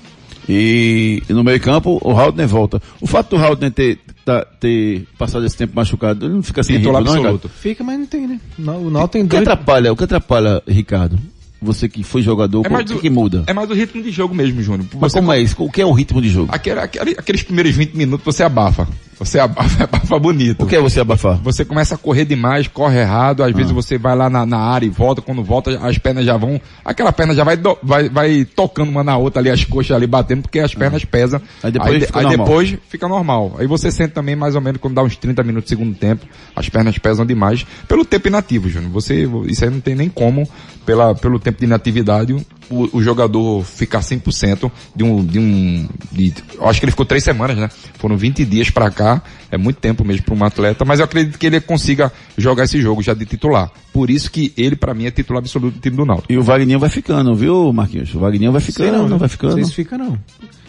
E, e no meio campo, o Haldner volta. O fato do Haldner ter, tá- ter passado esse tempo machucado, ele não fica sem Titular ritmo, não, Ricardo? absoluto. Fica, mas não tem, né? Não, o Náutico tem O que dois... atrapalha, o que atrapalha, Ricardo? Você que foi jogador, É mais que, do- que muda? É mais o ritmo de jogo mesmo, Júnior. Mas como é isso? O que é o ritmo de jogo? Aquele, aquele- aqueles primeiros 20 minutos você abafa. Você abafa, abafa bonito. O que é você abafar? Você começa a correr demais, corre errado, às Ah. vezes você vai lá na, na área e volta, quando volta as pernas já vão, aquela perna já vai, do- vai, vai tocando uma na outra ali, as coxas ali batendo, porque as pernas pesam. Ah. Aí depois de- fica aí normal. depois fica normal. Aí você sente também mais ou menos quando dá uns 30 minutos do segundo tempo, as pernas pesam demais, pelo tempo inativo, Júnior. Você, isso aí não tem nem como, pela, pelo tempo de inatividade, o, o jogador ficar 100% de um, de um, de, eu acho que ele ficou três semanas, né? Foram 20 dias pra cá, é muito tempo mesmo para um atleta, mas eu acredito que ele consiga jogar esse jogo já de titular. Por isso que ele, pra mim, é titular absoluto do time do Náutico. E o Wagninho vai ficando, viu, Marquinhos? O Wagninho vai ficando, não, não, vai Não ficando. sei se fica, não.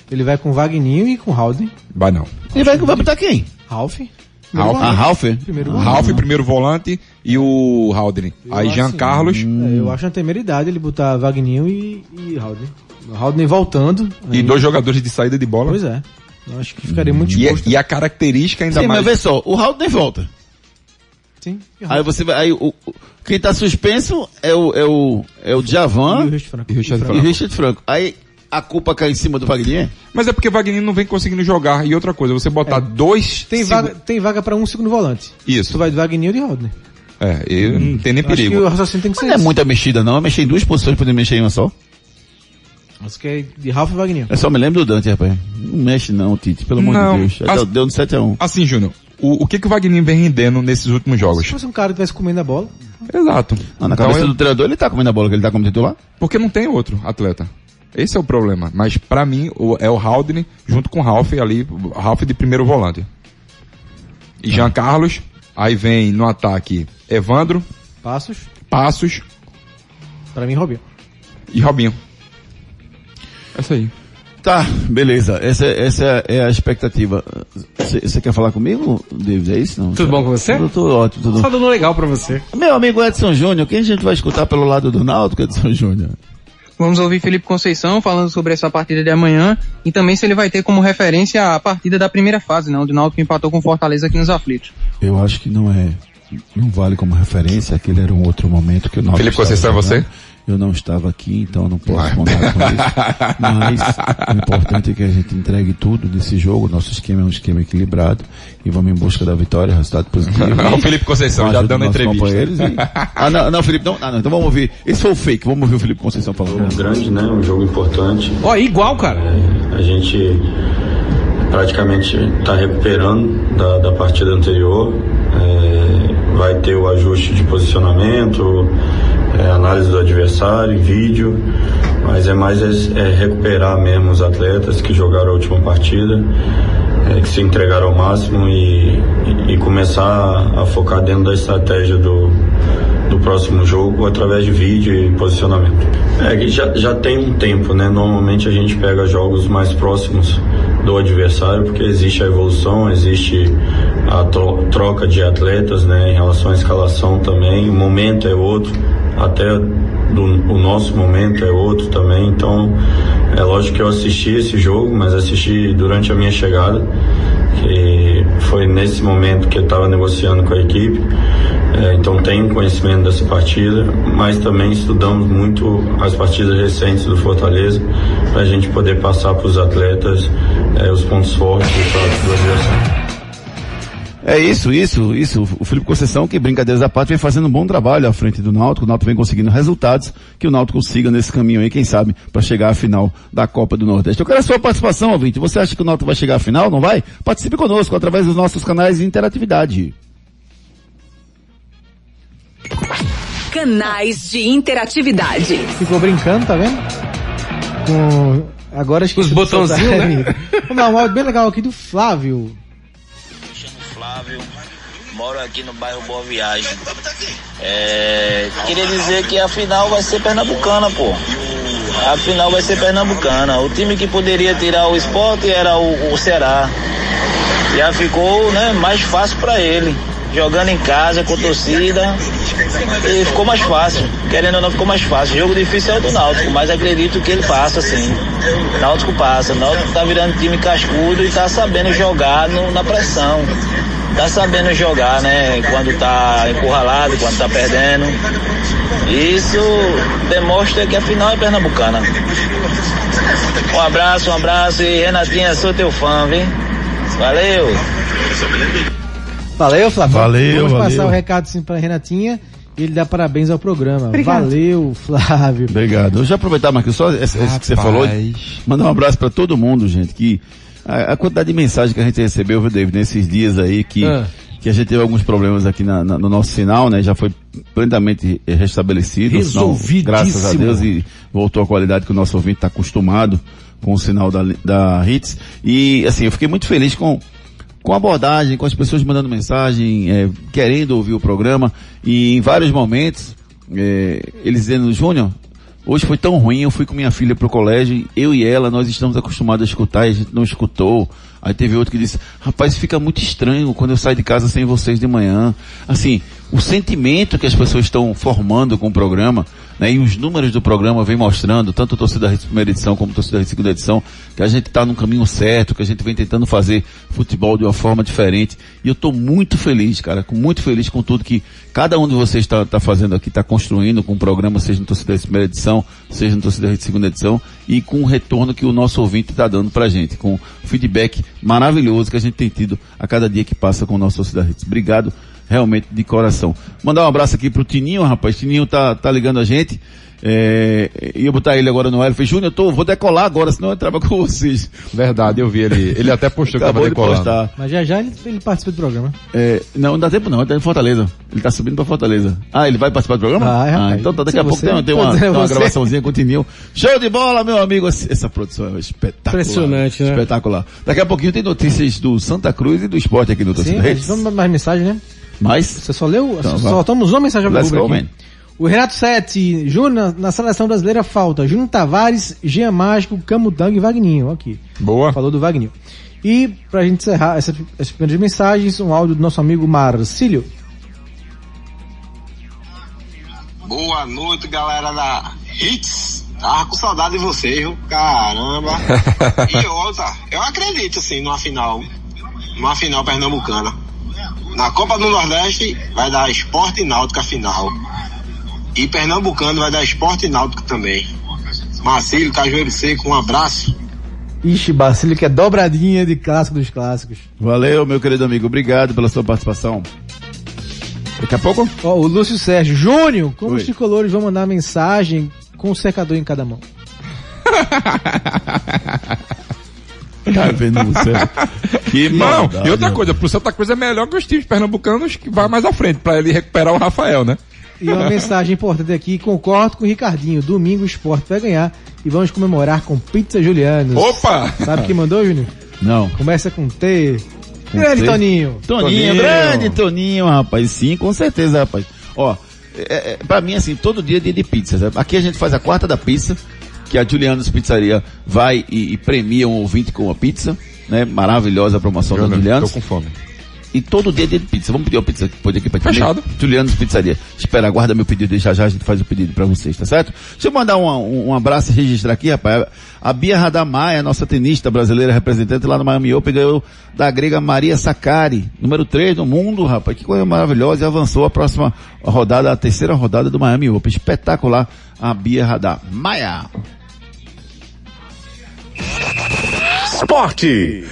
Ele vai com Vagninho e com Haldner. Vai não. Ele vai, vai botar quem? Ralph. Ralph. Ah, Ralph? Primeiro O volante. Ralph, primeiro volante, e o Haldner. Aí Jean assim, Carlos, É, eu acho uma temeridade ele botar Vagninho e, e Haldner. O Haldner voltando. e aí- dois jogadores de saída de bola. Pois é. Eu acho que ficaria muito E, exposto. e a característica ainda Sim, mas mais... vê só, o Haldner volta. Sim. Aí você vai, aí o, o- quem tá suspenso é o, é o, é o E Djavan o Richard Franco. E Richard e o Franco. Richard Franco. Aí a culpa cai em cima do Wagner? Mas é porque Wagner não vem conseguindo jogar. E outra coisa, você botar dois... Tem segu- vaga, tem vaga pra um segundo volante. Isso. Tu vai de Wagner ou de Rodney. É, eu não tem nem Acho que perigo. o raciocínio tem que ser Não é muita mexida não, é mexer em duas posições pra mexer em uma só. Acho que é de Ralf e Wagner. Eu só me lembro do Dante, rapaz. Não mexe não, Tite, pelo amor Não. de Deus. As- Deu, no 7x1. Assim, Júnior, o, o que que o Wagner vem rendendo nesses últimos Se jogos? fosse um cara que tivesse comendo a bola, Exato. Ah, na Então, cabeça eu- do treinador ele tá comendo a bola que ele tá como titular? Porque não tem outro atleta. Esse é o problema. Mas pra mim o- é o Haldane junto com o Ralph ali, Ralph de primeiro volante. E Jean Carlos, aí vem no ataque Evandro, passos, Passos pra mim, Robinho. e Robinho. Essa aí. Tá, beleza. Essa, essa é a expectativa. Você quer falar comigo, David? É isso? Não? Tudo bom com você? Tudo, tudo ótimo, tudo. Só dando legal pra você. Meu amigo Edson Júnior, quem a gente vai escutar pelo lado do Náutico, Edson Júnior? Vamos ouvir Felipe Conceição falando sobre essa partida de amanhã e também se ele vai ter como referência a partida da primeira fase, né, onde o Náutico empatou com Fortaleza aqui nos aflitos. Eu acho que não é, não vale como referência, aquele era um outro momento que o Náutico Felipe Conceição é você? jogando. Eu não estava aqui, então eu não posso contar com isso. Mas o importante é que a gente entregue tudo nesse jogo. Nosso esquema é um esquema equilibrado e vamos em busca da vitória, resultado positivo. o Felipe Conceição já dando entrevista. e- Ah, não, não, Felipe, não, ah, não, então vamos ouvir. Esse foi o fake, vamos ouvir o Felipe Conceição falando. grande, né? Um jogo importante. Ó, igual, cara. A gente praticamente está recuperando da, da partida anterior. É, vai ter o ajuste de posicionamento, é, análise do adversário, vídeo, mas é mais é, é recuperar mesmo os atletas que jogaram a última partida, é, que se entregaram ao máximo e, e- e começar a focar dentro da estratégia do, do próximo jogo através de vídeo e posicionamento. É que já, já tem um tempo, né? Normalmente a gente pega jogos mais próximos do adversário porque existe a evolução, existe a tro- troca de atletas, né? Em relação à escalação também, o momento é outro, até do, o nosso momento é outro também. Então é lógico que eu assisti esse jogo, mas assisti durante a minha chegada que foi nesse momento que eu estava negociando com a equipe. É, então tenho conhecimento dessa partida, mas também estudamos muito as partidas recentes do Fortaleza para a gente poder passar para os atletas é, os pontos fortes e do adversário. É isso, isso, isso. O Felipe Conceição, que brincadeiras à parte, vem fazendo um bom trabalho à frente do Náutico. O Náutico vem conseguindo resultados que o Náutico consiga nesse caminho aí, quem sabe, para chegar à final da Copa do Nordeste. Eu quero a sua participação, ouvinte. Você acha que o Náutico vai chegar à final? Não vai? Participe conosco através dos nossos canais de interatividade. Canais de interatividade. Ficou brincando, tá vendo? Com... Agora acho que... Os botãozinhos, né? Vamos dar um áudio bem legal aqui do Flávio. Flávio, moro aqui no bairro Boa Viagem. É, queria dizer que a final vai ser pernambucana, pô. A final vai ser pernambucana. O time que poderia tirar o esporte era o, o Ceará. Já ficou né, mais fácil pra ele. Jogando em casa com torcida. E ficou mais fácil. Querendo ou não, ficou mais fácil. Jogo difícil é o do Náutico, mas acredito que ele passa, sim. Náutico passa. Náutico tá virando time cascudo e tá sabendo jogar no- na pressão. Tá sabendo jogar, né? Quando tá encurralado, quando tá perdendo. Isso demonstra que a final é pernambucana. Um abraço, um abraço e Renatinha, sou teu fã, viu? Valeu! Valeu, Flávio. Valeu, Vamos valeu. passar o recado sim pra Renatinha e ele dá parabéns ao programa. Obrigado. Valeu, Flávio. Obrigado. Deixa eu aproveitar, Marcos, só esse, esse que você falou. Mandar um abraço para todo mundo, gente, que a, a quantidade de mensagem que a gente recebeu, viu, David, nesses dias aí, que, Ah. que a gente teve alguns problemas aqui na- na- no nosso sinal, né? Já foi plenamente restabelecido. sinal, Resolvidíssimo. graças a Deus e voltou à qualidade que o nosso ouvinte está acostumado com o sinal da, da Hits. E, assim, eu fiquei muito feliz com, com abordagem, com as pessoas mandando mensagem, eh, querendo ouvir o programa, e em vários momentos, eh, eles dizendo, Júnior, hoje foi tão ruim, eu fui com minha filha pro colégio, eu e ela, nós estamos acostumados a escutar e a gente não escutou. Aí teve outro que disse, rapaz, fica muito estranho quando eu saio de casa sem vocês de manhã. Assim, o sentimento que as pessoas estão formando com o programa, né, e os números do programa vem mostrando, tanto a torcida da primeira edição como a torcida da segunda edição, que a gente está no caminho certo, que a gente vem tentando fazer futebol de uma forma diferente. E eu estou muito feliz, cara, muito feliz com tudo que cada um de vocês está tá fazendo aqui, está construindo com o programa, seja no torcida da primeira edição, seja no torcida da segunda edição, e com o retorno que o nosso ouvinte está dando pra gente, com o feedback maravilhoso que a gente tem tido a cada dia que passa com o nosso torcida Hits. Obrigado realmente de coração. Mandar um abraço aqui pro Tininho, rapaz. Tininho tá, tá ligando a gente. É, ia botar ele agora no ar. Ele fez, Júnior, eu tô, vou decolar agora, senão eu entrava com vocês. Verdade, eu vi ele. Ele até postou que tava de decolando. postar. Mas já já ele, ele participa do programa. É, não, não dá tempo não, ele tá em Fortaleza. Ele tá subindo pra Fortaleza. Ah, ele vai participar do programa? Vai, rapaz. ah, então tá, daqui a pouco você- tem, tem uma, se tem uma gravaçãozinha com o Tininho. Show de bola, meu amigo. Essa produção é espetacular. Impressionante, né? Espetacular. Daqui a pouquinho tem notícias do Santa Cruz e do esporte aqui no Sim, Torcida Redes. vamos mais mensagem, né? Mas, Você só leu, Então, só soltamos uma mensagem ao Let's go, aqui. man. O Renato Sete, Júnior, na, seleção brasileira falta Júnior Tavares, Jean Mágico, Camutanga e Vagninho. Aqui. Boa. Falou do Vagninho. E pra gente encerrar essa- essas primeiras mensagens, um áudio do nosso amigo Marcílio. Boa noite, galera da Hits. Tava com saudade de vocês, viu? Caramba. e outra, eu acredito sim numa final. Numa final pernambucana. Na Copa do Nordeste vai dar Esporte e Náutica final. E Pernambucano vai dar Esporte e Náutica também. Marcílio, Cajueiro Seco, um abraço. Ixi, Bacílio, que é dobradinha de clássico dos clássicos. valeu, meu querido amigo. Obrigado pela sua participação. Daqui a pouco? Ó, o Lúcio Sérgio, Júnior, como Oi. os tricolores vão mandar mensagem com o secador em cada mão? Tá vendo você? Que Não, maldade, e outra coisa, pro Santa Cruz é melhor que os times pernambucanos que vai mais à frente, pra ele recuperar o Rafael, né? E uma mensagem importante aqui, concordo com o Ricardinho, domingo o esporte vai ganhar e vamos comemorar com pizza Julianos. Opa! Sabe quem mandou, Júnior? Não. Começa com T. Com Grande T? Toninho. Toninho, Toninho. grande Toninho, rapaz. Sim, com certeza, rapaz. Ó, é, é, pra mim, assim, todo dia é dia de pizza. sabe? Aqui a gente faz a quarta da pizza, que a Julianos Pizzaria vai e, e premia um ouvinte com uma pizza, né? Maravilhosa a promoção da Júnior, Julianos. tô com fome. E todo dia é dia de pizza. Vamos pedir uma pizza que pode aqui pra ti? Fechado. Julianos Pizzaria. Espera, aguarda meu pedido e já já a gente faz o pedido pra vocês, tá certo? Deixa eu mandar um, um, um abraço e registrar aqui, rapaz. A Bia Radamaia, nossa tenista brasileira representante lá no Miami Open, ganhou da grega Maria Sakari, número 3 no mundo, rapaz. Que coisa maravilhosa e avançou a próxima rodada, a terceira rodada do Miami Open. Espetacular a Bia Radamaia. Esporte.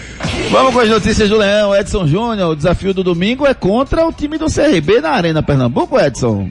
Vamos com as notícias do Leão, Edson Júnior. O desafio do domingo é contra o time do CRB na Arena Pernambuco, Edson.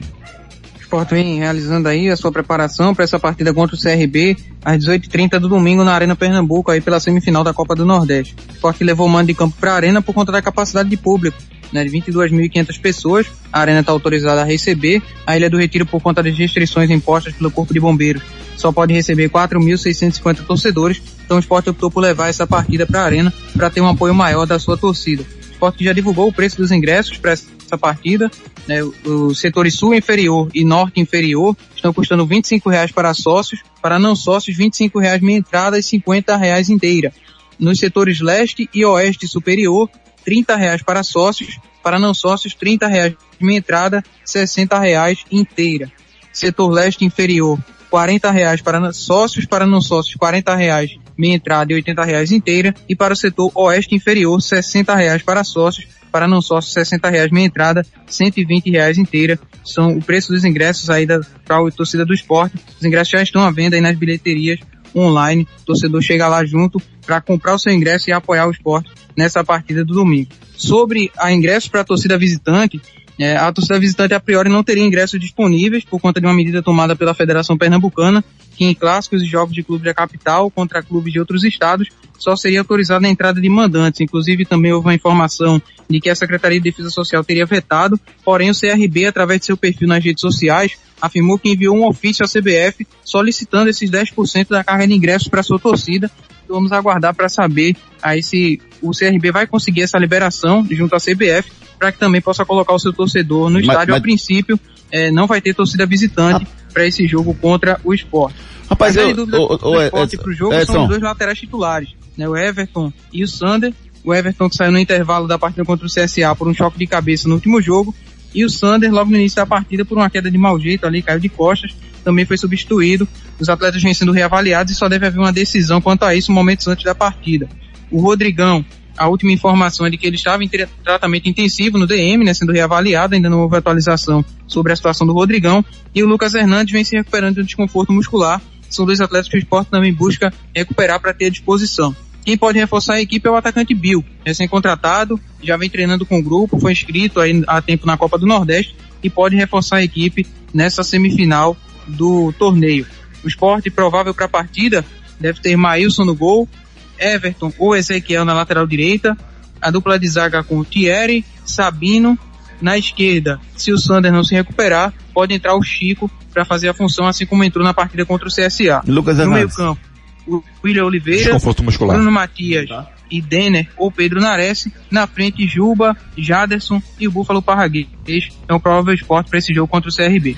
O Sport vem realizando aí a sua preparação para essa partida contra o CRB às 18h30 do domingo na Arena Pernambuco, aí pela semifinal da Copa do Nordeste. O Sport levou o mando de campo para a Arena por conta da capacidade de público, né, de 22.500 pessoas. A Arena está autorizada a receber. A Ilha do Retiro, por conta das restrições impostas pelo Corpo de Bombeiros, só pode receber 4.650 torcedores. Então o Sport optou por levar essa partida para a Arena para ter um apoio maior da sua torcida. O Sport já divulgou o preço dos ingressos para essa partida. Né, os setores sul inferior e norte inferior estão custando 25 reais para sócios, para não sócios 25 reais meia entrada e 50 reais inteira. Nos setores leste e oeste superior, 30 reais para sócios, para não sócios 30 reais meia entrada, 60 reais inteira. Setor leste inferior, 40 reais para sócios, para não sócios 40 reais meia entrada e 80 reais inteira. E para o setor oeste inferior, 60 reais para sócios, para não sócios 60 reais meia entrada, 120 reais inteira. São o preço dos ingressos aí para a torcida do esporte. Os ingressos já estão à venda aí nas bilheterias online. O torcedor chega lá junto para comprar o seu ingresso e apoiar o esporte nessa partida do domingo. Sobre a ingresso para a torcida visitante, é, a torcida visitante a priori não teria ingressos disponíveis por conta de uma medida tomada pela Federação Pernambucana, que em clássicos e jogos de clubes da capital contra clubes de outros estados só seria autorizada a entrada de mandantes. Inclusive também houve uma informação de que a Secretaria de Defesa Social teria vetado, porém o CRB, através de seu perfil nas redes sociais, afirmou que enviou um ofício à CBF solicitando esses 10% da carga de ingressos para sua torcida. Vamos aguardar para saber aí se o CRB vai conseguir essa liberação junto à CBF para que também possa colocar o seu torcedor no Mas- estádio. mas- A princípio, eh, não vai ter torcida visitante para esse jogo contra o esporte. Rapaz, a eu- dúvida esporte Edson, pro jogo Edson. são os dois laterais titulares, né? O Everton e o Sander. O Everton que saiu no intervalo da partida contra o CSA por um choque de cabeça no último jogo. E o Sander, logo no início da partida, por uma queda de mau jeito ali, caiu de costas, também foi substituído. Os atletas vêm sendo reavaliados e só deve haver uma decisão quanto a isso momentos antes da partida. O Rodrigão, a última informação é de que ele estava em tra- tratamento intensivo no DM, né, sendo reavaliado, ainda não houve atualização sobre a situação do Rodrigão. E o Lucas Hernandes vem se recuperando de um desconforto muscular. São dois atletas que o esporte também busca recuperar para ter à disposição. Quem pode reforçar a equipe é o atacante Bill, recém-contratado, já vem treinando com o grupo, foi inscrito aí há tempo na Copa do Nordeste e pode reforçar a equipe nessa semifinal do torneio. O esporte provável para a partida deve ter Maílson no gol, Everton ou Ezequiel na lateral direita, a dupla de zaga com Thierry, Sabino, na esquerda, se o Sander não se recuperar, pode entrar o Chico para fazer a função, assim como entrou na partida contra o CSA. Lucas no meio Hernandes. campo, o William Oliveira. Bruno Matias e Denner ou Pedro Nares, na frente Juba, Jaderson e o Búfalo Parraguês. É um provável esporte para esse jogo contra o CRB.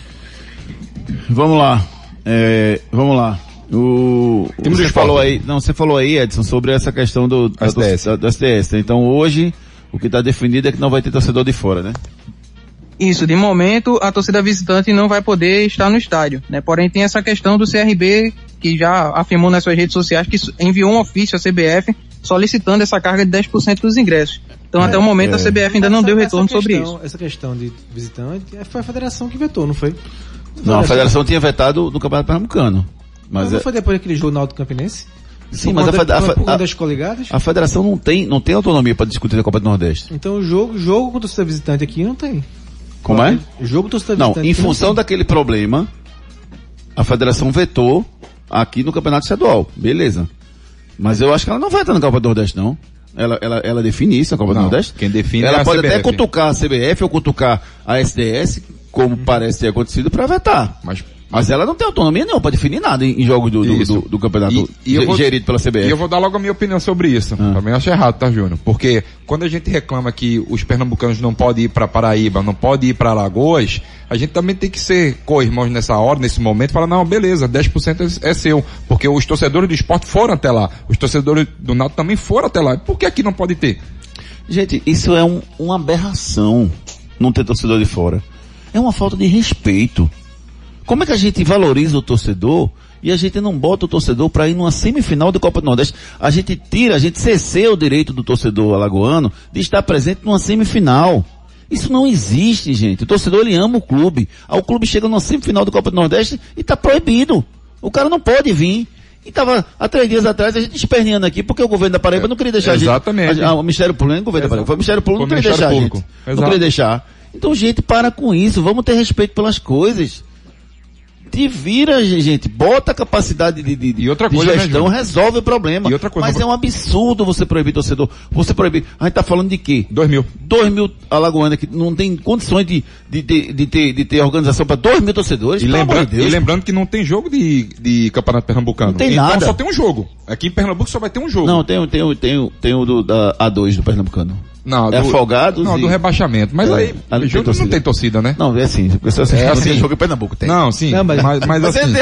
Vamos lá. É, vamos lá. O, Temos você o esporte. falou aí, não, você falou aí, Edson, sobre essa questão do, da- SDS. do, do né? Então hoje, o que está definido é que não vai ter torcedor de fora, né? Isso, de momento a torcida visitante não vai poder estar no estádio, né? Porém tem essa questão do CRB que já afirmou nas suas redes sociais que enviou um ofício à CBF solicitando essa carga de 10% dos ingressos. Então até o momento a CBF ainda não Essa- deu essa retorno sobre questão- isso. Essa questão de visitante, é, foi a federação que vetou, não foi? Não, a federação tinha vetado no Campeonato Pernambucano. Mas Mas não é- foi depois daquele jogo Náutico Campinense? Sim, mas a, fed- a, a- das coligadas? a federação não tem, não tem autonomia para discutir a Copa do Nordeste. Então o jogo, jogo com torcida visitante aqui não tem. Como é? Jogo com torcida Não, visitante. em aqui não função tem. daquele problema, a federação vetou aqui no Campeonato Estadual. Beleza. Mas eu acho que ela não vai estar na Copa do Nordeste, não. Ela, ela, ela define isso na Copa do Não, Nordeste? quem define Ela é a pode até CBF. cutucar a CBF ou cutucar a SDS, como parece ter acontecido, para vetar. Mas, Mas ela não tem autonomia não para definir nada em, em jogos do, do, do- do campeonato E- e vou- gerido pela CBF. E eu vou dar logo a minha opinião sobre isso. Também acho errado, tá, Júnior? Porque quando a gente reclama que os pernambucanos não podem ir para Paraíba, não podem ir para Alagoas, a gente também tem que ser co-irmãos nessa hora, nesse momento, falar, não, beleza, 10% é, é seu. Porque os torcedores do esporte foram até lá. Os torcedores do Náutico também foram até lá. Por que aqui não pode ter? Gente, isso é um- uma aberração não ter torcedor de fora. É uma falta de respeito. Como é que a gente valoriza o torcedor e a gente não bota o torcedor para ir numa semifinal da Copa do Nordeste? A gente tira, a gente cerceia o direito do torcedor alagoano de estar presente numa semifinal. Isso não existe, gente. O torcedor ele ama o clube. O clube chega numa semifinal da Copa do Nordeste e está proibido. O cara não pode vir. E tava há três dias atrás a gente esperneando aqui porque o governo da Paraíba não queria deixar Exatamente. a gente. a- a- o Ministério Público, é o governo da Paraíba. Foi o Ministério Público Foi não queria deixar a Ministério gente. Público. Não Exato. queria deixar. Então, gente, para com isso. Vamos ter respeito pelas coisas. Te vira, gente. Bota a capacidade de, de, outra coisa, né, gestão, Júnior? resolve o problema. E outra coisa, Mas é um absurdo você proibir torcedor. Você proibir. A gente tá falando de quê? Dois mil. Dois mil alagoanas que não tem condições de, de, de, de ter, de ter organização para dois mil torcedores. E, lembrando, de e lembrando que não tem jogo de, de Campeonato Pernambucano. Não tem então nada. só tem um jogo. Aqui em Pernambuco só vai ter um jogo. Não, tem, o- tem, tem, tem o do, da A2 do Pernambucano. Não, é do- Afogados Não, e- do rebaixamento. Mas É, aí, não tem não tem torcida, né? Não, é assim. Porque se você É não assim. jogo em Pernambuco, tem. Não, sim. Não, mas- mas, mas, Mas assim. você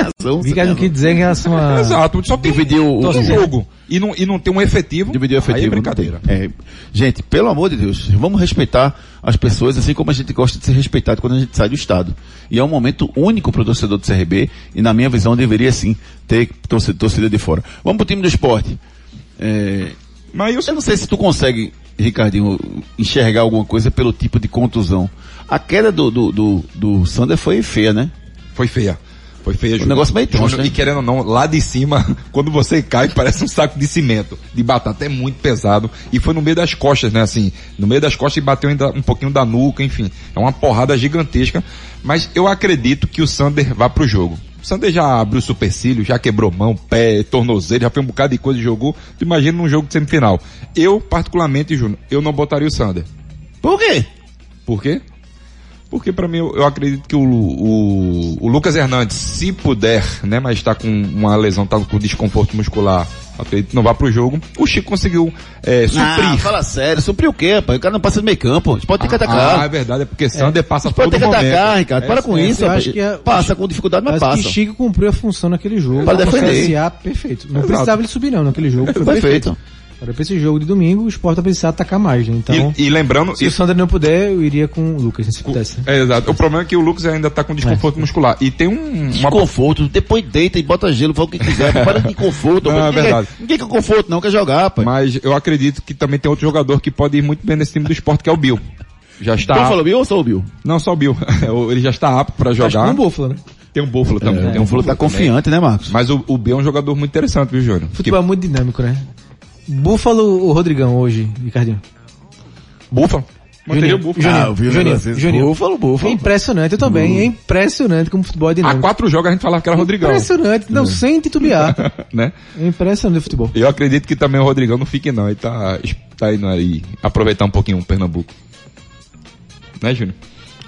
tem razão. quis dizer em relação a... Exato, só tem Dividir o- um o- jogo. E não, e não tem um efetivo. Dividir o efetivo. Aí é brincadeira. É, gente, pelo amor de Deus, vamos respeitar as pessoas assim como a gente gosta de ser respeitado quando a gente sai do Estado. E é um momento único para o torcedor do CRB e na minha visão deveria sim ter torcida, de fora. Vamos pro time do esporte. É, Mas eu não sei se tu consegue, Ricardinho, enxergar alguma coisa pelo tipo de contusão. A queda do, do, do, do Sander foi feia, né? Foi feia. Foi feia, Júnior. negócio meio troncho, né? E querendo ou não, lá de cima, quando você cai, parece um saco de cimento, de batata. É muito pesado. E foi no meio das costas, né? Assim, no meio das costas e bateu ainda um pouquinho da nuca, enfim. É uma porrada gigantesca. Mas eu acredito que o Sander vá pro jogo. O Sander já abriu supercílio, já quebrou mão, pé, tornozelo, já fez um bocado de coisa e jogou. Tu imagina num jogo de semifinal. Eu, particularmente, Júnior, eu não botaria o Sander. Por quê? Por quê? Porque para mim eu, eu acredito que o, o, o Lucas Hernandes, se puder, né, mas está com uma lesão, tá com desconforto muscular, acredito que não vá pro jogo. O Chico conseguiu é, suprir. Ah, fala sério, suprir o quê, rapaz? O cara não passa no meio campo. Eles podem ter que atacar. Ah, é verdade, é porque Sander passa Pode todo ter que momento. atacar, Ricardo. Para É, com é, isso, eu acho que é- Passa com dificuldade, mas Acho passa. que Chico cumpriu a função naquele jogo. Para defender. CSA, perfeito. Não Exato. precisava ele subir não naquele jogo. Foi Perfeito. perfeito. Agora, pra esse jogo de domingo, o Sport vai precisar atacar mais, né? Então, E, e lembrando, se o Sander não puder, eu iria com o Lucas, se pudesse. né? é, exato. O problema é que o Lucas ainda tá com desconforto muscular. E tem um, uma Desconforto, depois deita e bota gelo, fala o que quiser, para de conforto. Não, é ninguém, verdade. Ninguém quer conforto não, quer jogar, pai. Mas eu acredito que também tem outro jogador que pode ir muito bem nesse time do esporte, que é o Bill. Já está. Então falou Bill ou só o Bill? Não, só o Bill. Ele já está apto para Acho que jogar. com o Búfalo, né? Tem um Búfalo também. É, tem um o Búfalo tá também. confiante, né, Marcos? Mas o, o Bill é um jogador muito interessante, viu, Júnior? Futebol é muito dinâmico, né? Búfalo ou Rodrigão hoje, Ricardinho? Búfalo? Manteria o Búfalo. Juninho, Ah, eu vi o Juninho. Búfalo, Búfalo. É impressionante, eu também. É impressionante como o futebol é Há dinâmico. quatro jogos a gente falava que era Rodrigão. Impressionante, não, sem titubear. né? É impressionante o futebol. Eu acredito que também o Rodrigão não fique não. Ele tá, tá indo aí aproveitar um pouquinho o Pernambuco. Né, Júnior?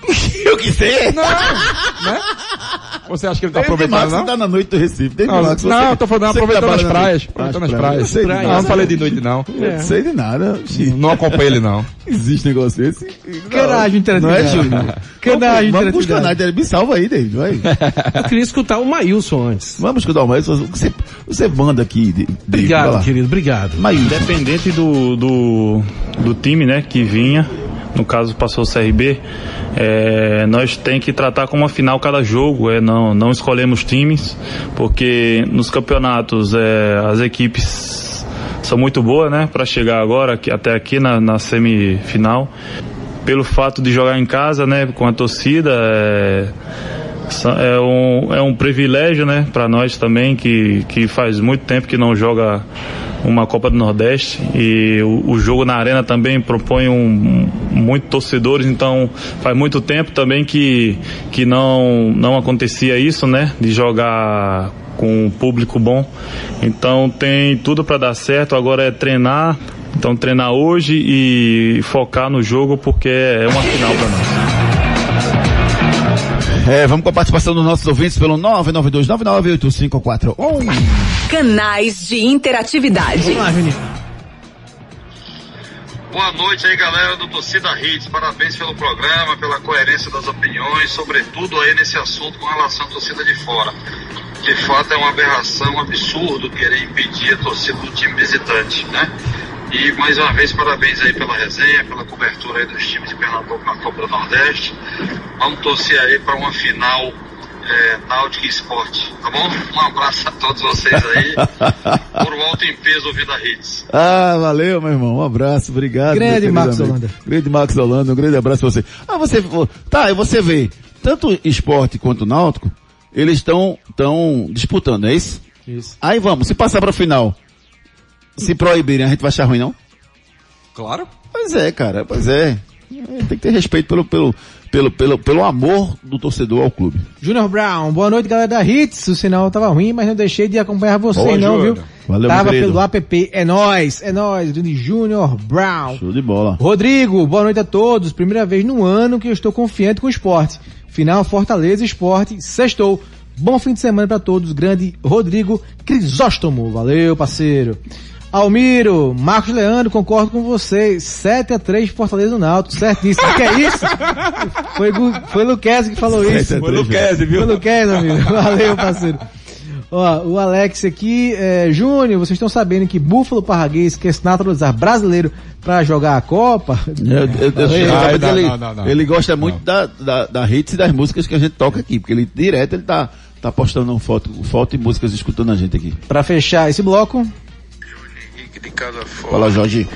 Eu que sei. Não, né? Você acha que ele tá aproveitando não? tá na noite do Recife. Não, não, eu tô falando você que aproveitando as praias. Aproveitando As as praias. Não, não falei de noite não. Eu sei de nada. Não acompanhei ele não. Existe negócio desse? Canagem Não é, interatividade. Júnior? Canagem Vamos pros interatividade. canais. Me salva aí, David. Vai. Eu queria escutar o Maílson antes. Vamos escutar o Maílson. Você, você manda aqui, David. Obrigado, querido, obrigado. Maílson. Independente do, do, do time, né, que vinha, no caso passou o CRB, é, nós tem que tratar como uma final cada jogo, é, não, não escolhemos times, porque nos campeonatos é, as equipes são muito boas, né, para chegar agora até aqui na, na semifinal. Pelo fato de jogar em casa, né, com a torcida, é, é um, é um privilégio, né, para nós também, que, que faz muito tempo que não joga uma Copa do Nordeste e o, o jogo na arena também propõe um, muito torcedores, então faz muito tempo também que, que não, não acontecia isso, né, de jogar com um público bom. Então tem tudo para dar certo, agora é treinar, então treinar hoje e focar no jogo porque é uma final para nós. É, vamos com a participação dos nossos ouvintes pelo 992998541. Canais de interatividade. Boa noite aí, galera do Torcida Hits. Parabéns pelo programa, pela coerência das opiniões, sobretudo aí nesse assunto com relação à torcida de fora. De fato, é uma aberração, um absurdo querer impedir a torcida do time visitante, né? E mais uma vez, parabéns aí pela resenha, pela cobertura aí dos times de Pernambuco na Copa do Nordeste. Vamos torcer aí para uma final é, Náutica e Esporte, tá bom? Um abraço a todos vocês aí. Por um alto em peso, Vida Hits. Ah, valeu, meu irmão. Um abraço, obrigado. Grande Marcos amigo. Holanda. Grande Marcos Holanda, um grande abraço pra você. Ah, você, tá, e você vê, tanto esporte quanto náutico, eles estão tão disputando, é isso? Isso. Aí vamos, se passar pra final, se proibirem, a gente vai achar ruim, não? Claro. Pois é, cara, pois é. É, Tem que ter respeito pelo, pelo, pelo, pelo, pelo amor do torcedor ao clube. Júnior Brown, boa noite galera da Hits. O sinal tava ruim, mas não deixei de acompanhar vocês Boa, não, Júnior. viu? Valeu, tava pelo app, é nóis, é nóis, grande Júnior Brown. Show de bola. Rodrigo, boa noite a todos. Primeira vez no ano que eu estou confiante com o esporte. Final Fortaleza Esporte, sextou. Bom fim de semana para todos. Grande Rodrigo Crisóstomo. Valeu, parceiro. Almiro, Marcos Leandro, concordo com vocês. 7 a 3 Fortaleza no Náutico, certíssimo. Que é isso? Foi, foi Luquezzi que falou 7 a isso. 3, Foi Luquezzi, viu? Foi Luquezzi, amigo. Valeu, parceiro. Ó, o Alex aqui, é, Júnior, vocês estão sabendo que Búfalo Parraguês quer se naturalizar brasileiro para jogar a Copa? Ele, não. gosta muito da, da, da hits e das músicas que a gente toca aqui, porque ele direto ele tá, tá postando foto, foto e músicas escutando a gente aqui. Para fechar esse bloco, de Casa Forte. Fala, Jorge.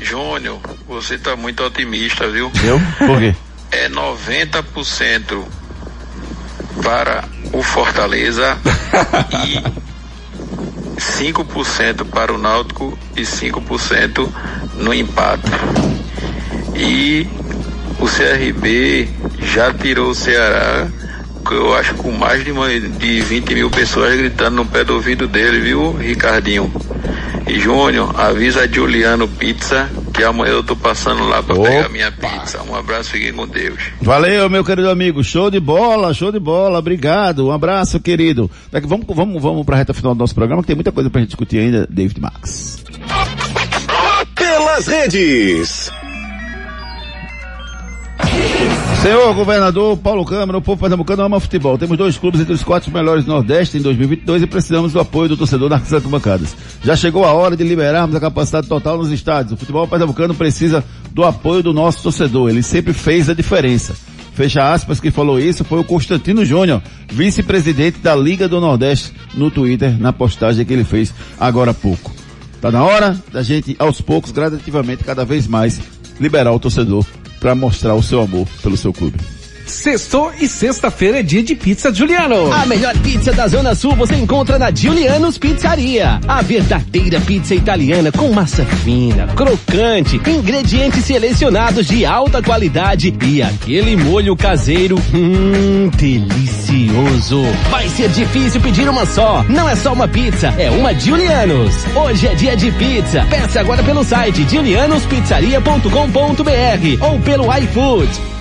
Júnior, você tá muito otimista, viu? Eu? Por quê? É 90% para o Fortaleza e 5% para o Náutico e 5% no empate. E o CRB já tirou o Ceará, eu acho com mais de, de 20 mil pessoas gritando no pé do ouvido dele, viu, Ricardinho? E Júnior, avisa a Juliano Pizza que amanhã eu tô passando lá para pegar minha pizza. Um abraço, fiquem com Deus. Valeu, meu querido amigo. Show de bola, show de bola. Obrigado. Um abraço, querido. Daqui, vamos, vamos, vamos pra reta final do nosso programa, que tem muita coisa pra gente discutir ainda, David Max. Pelas redes. Senhor governador Paulo Câmara, o povo pernambucano ama futebol. Temos dois clubes entre os quatro melhores do Nordeste em 2022 e precisamos do apoio do torcedor nas arquibancadas. Já chegou a hora de liberarmos a capacidade total nos estádios. O futebol pernambucano precisa do apoio do nosso torcedor. Ele sempre fez a diferença. Fecha aspas, que falou isso foi o Constantino Júnior, vice-presidente da Liga do Nordeste, no Twitter, na postagem que ele fez agora há pouco. Tá na hora da gente, aos poucos, gradativamente, cada vez mais, liberar o torcedor para mostrar o seu amor pelo seu clube. Sextou e sexta-feira é dia de pizza Juliano. A melhor pizza da Zona Sul você encontra na Julianos Pizzaria. A verdadeira pizza italiana com massa fina, crocante, ingredientes selecionados de alta qualidade e aquele molho caseiro, hum, delicioso. Vai ser difícil pedir uma só. Não é só uma pizza, é uma Julianos. Hoje é dia de pizza. Peça agora pelo site julianospizzaria.com.br ou pelo iFood.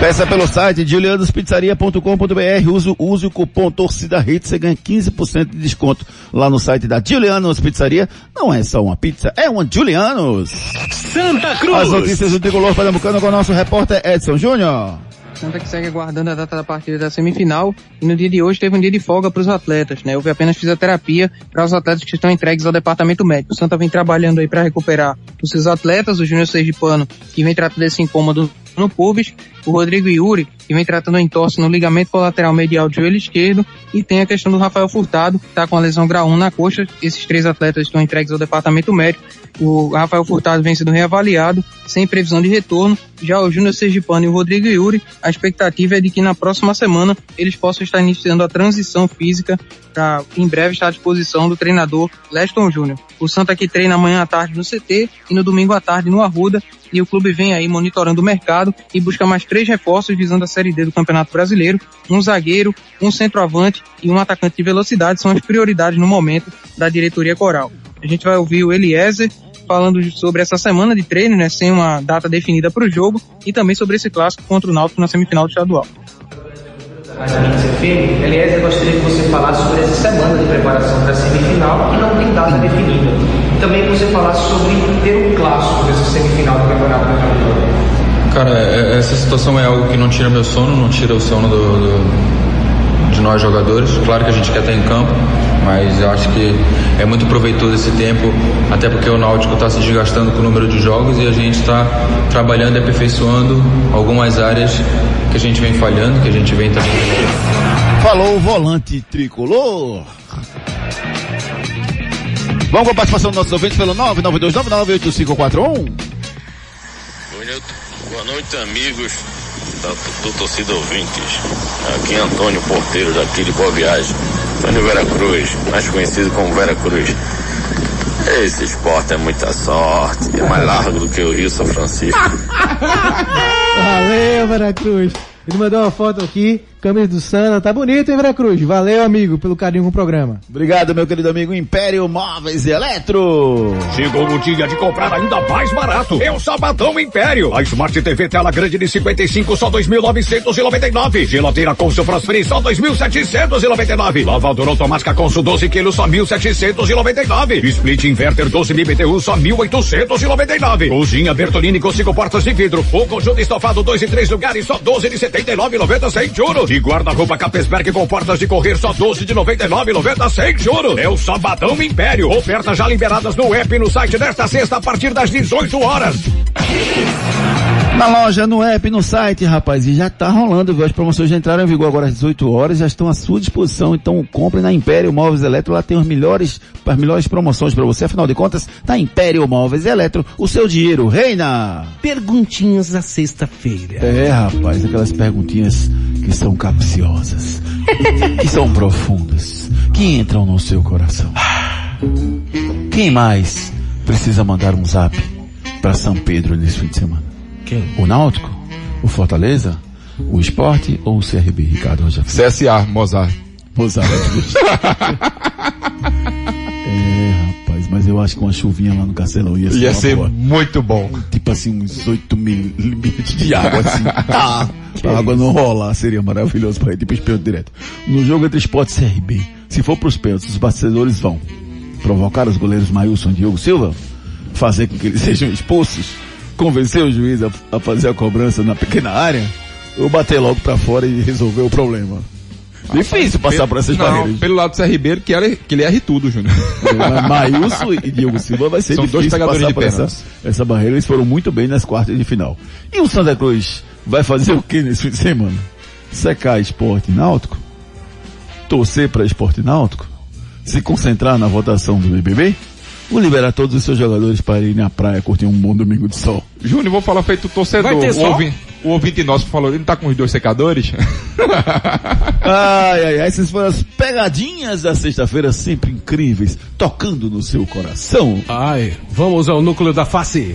Peça pelo site julianospizzaria.com.br, use, use o cupom Torcida Hits, você ganha 15% de desconto lá no site da Julianos Pizzaria. Não é só uma pizza, é uma Julianos. Santa Cruz! As notícias do Tricolor Pernambucano com o nosso repórter Edson Júnior. Santa que segue aguardando a data da partida da semifinal e no dia de hoje teve um dia de folga para os atletas, né? Houve apenas fisioterapia para os atletas que estão entregues ao departamento médico. O Santa vem trabalhando aí para recuperar os seus atletas, o Júnior Sergipano, que vem tratando desse incômodo no pubis, o Rodrigo Yuri, que vem tratando em torce no ligamento colateral medial do joelho esquerdo, e tem a questão do Rafael Furtado, que está com a lesão grau 1 na coxa. Esses três atletas estão entregues ao departamento médico. O Rafael Furtado vem sendo reavaliado, sem previsão de retorno. Já o Júnior Sergipano e o Rodrigo Yuri, a expectativa é de que na próxima semana eles possam estar iniciando a transição física para em breve estar à disposição do treinador Leston Júnior. O Santa que treina amanhã à tarde no CT e no domingo à tarde no Arruda e o clube vem aí monitorando o mercado e busca mais três reforços visando a Série D do Campeonato Brasileiro. Um zagueiro, um centroavante e um atacante de velocidade são as prioridades no momento da diretoria coral. A gente vai ouvir o Eliezer falando sobre essa semana de treino, né, sem uma data definida para o jogo, e também sobre esse clássico contra o Náutico na semifinal do estadual. Mas a gente feio, Eliezer, gostaria que você falasse sobre essa semana de preparação para a semifinal, que não tem data definida. E também que você falasse sobre ter um clássico dessa semifinal do Campeonato Brasileiro. Cara, é- essa situação é algo que não tira meu sono, não tira o sono do, do- de nós jogadores. Claro que a gente quer estar em campo, mas eu acho que é muito proveitoso esse tempo, até porque o Náutico está se desgastando com o número de jogos e a gente está trabalhando e aperfeiçoando algumas áreas que a gente vem falhando, que a gente vem também. Falou o volante tricolor. Vamos com a participação dos nossos ouvintes pelo 992998541. Boa noite, boa noite, amigos da, do Torcida Ouvintes. Aqui é Antônio Porteiro, daqui de Boa Viagem. Antônio Vera Cruz, mais conhecido como Vera Cruz. Esse esporte é muita sorte, é mais largo do que o Rio São Francisco. Valeu, Veracruz. Ele mandou uma foto aqui, camisa do Sana, tá bonito, hein, Veracruz? Valeu, amigo, pelo carinho com o programa. Obrigado, meu querido amigo Império Móveis e Eletro. Chegou o dia de comprar ainda mais barato. É o Sabadão Império. A Smart TV tela grande de 55 só 2.999. Geladeira Consul Prosperin só 2.799. Lavadora automática Consul 12 quilos só 1.799. Split inverter 12 mil BTU só 1.899. Cozinha Bertolini com cinco portas de vidro. O conjunto estofado dois e três lugares só 12 de 79,90 sem juros. E guarda-roupa Capesberg com portas de correr só 12 de 99,90 sem juros. É o Sabadão Império. Ofertas já liberadas no app e no site desta sexta a partir das 18 horas. Na loja, no app, no site, rapaz, e já tá rolando, viu? As promoções já entraram em vigor agora às 18 horas, já estão à sua disposição, então compre na Império Móveis Eletro, lá tem os melhores, as melhores promoções para você, afinal de contas, tá Império Móveis Eletro, o seu dinheiro reina! Perguntinhas da sexta-feira. É, rapaz, aquelas perguntinhas que são capciosas, que são profundas, que entram no seu coração. Quem mais precisa mandar um zap para São Pedro nesse fim de semana? Quem? O Náutico? O Fortaleza? O Esporte ou o CRB, Ricardo Rocha? CSA, Mozart. Mozart. é, rapaz, mas eu acho que uma chuvinha lá no Castelão ia ser, Ia ser boa. muito bom. Tipo assim, uns 8 milímetros de água, assim. tá. A água não rolar, seria maravilhoso para ir tipo pênaltis direto. No jogo entre Esporte e CRB, se for pros pênaltis, os bastidores vão provocar os goleiros Mailson e Diogo Silva, fazer com que eles sejam expulsos, convencer o juiz a, a fazer a cobrança na pequena área ou bater logo pra fora e resolver o problema? Difícil passar por essas não, barreiras. pelo lado do Zé Ribeiro, que, era, que ele erre tudo, Júnior. Mas Maílson e Diogo Silva vai ser São dois difícil pegadores passar de por essa, essa barreira. Eles foram muito bem nas quartas de final. E o Santa Cruz vai fazer o que nesse fim de semana? Secar esporte náutico? Torcer para esporte náutico? Se concentrar na votação do BBB? Ou liberar todos os seus jogadores para irem à praia curtir um bom domingo de sol? Júnior, vou falar feito torcedor. Vai ter o, sol? ouvinte, o ouvinte nosso falou, ele não tá com os dois secadores? Ai, ai, ai, essas foram as pegadinhas da sexta-feira, sempre incríveis, tocando no seu coração. Ai, vamos ao núcleo da face.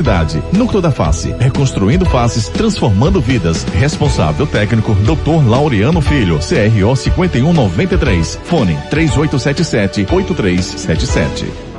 Núcleo da Face, reconstruindo faces, transformando vidas. Responsável técnico, Dr. Laureano Filho, CRO 5193. Fone 3877 8377.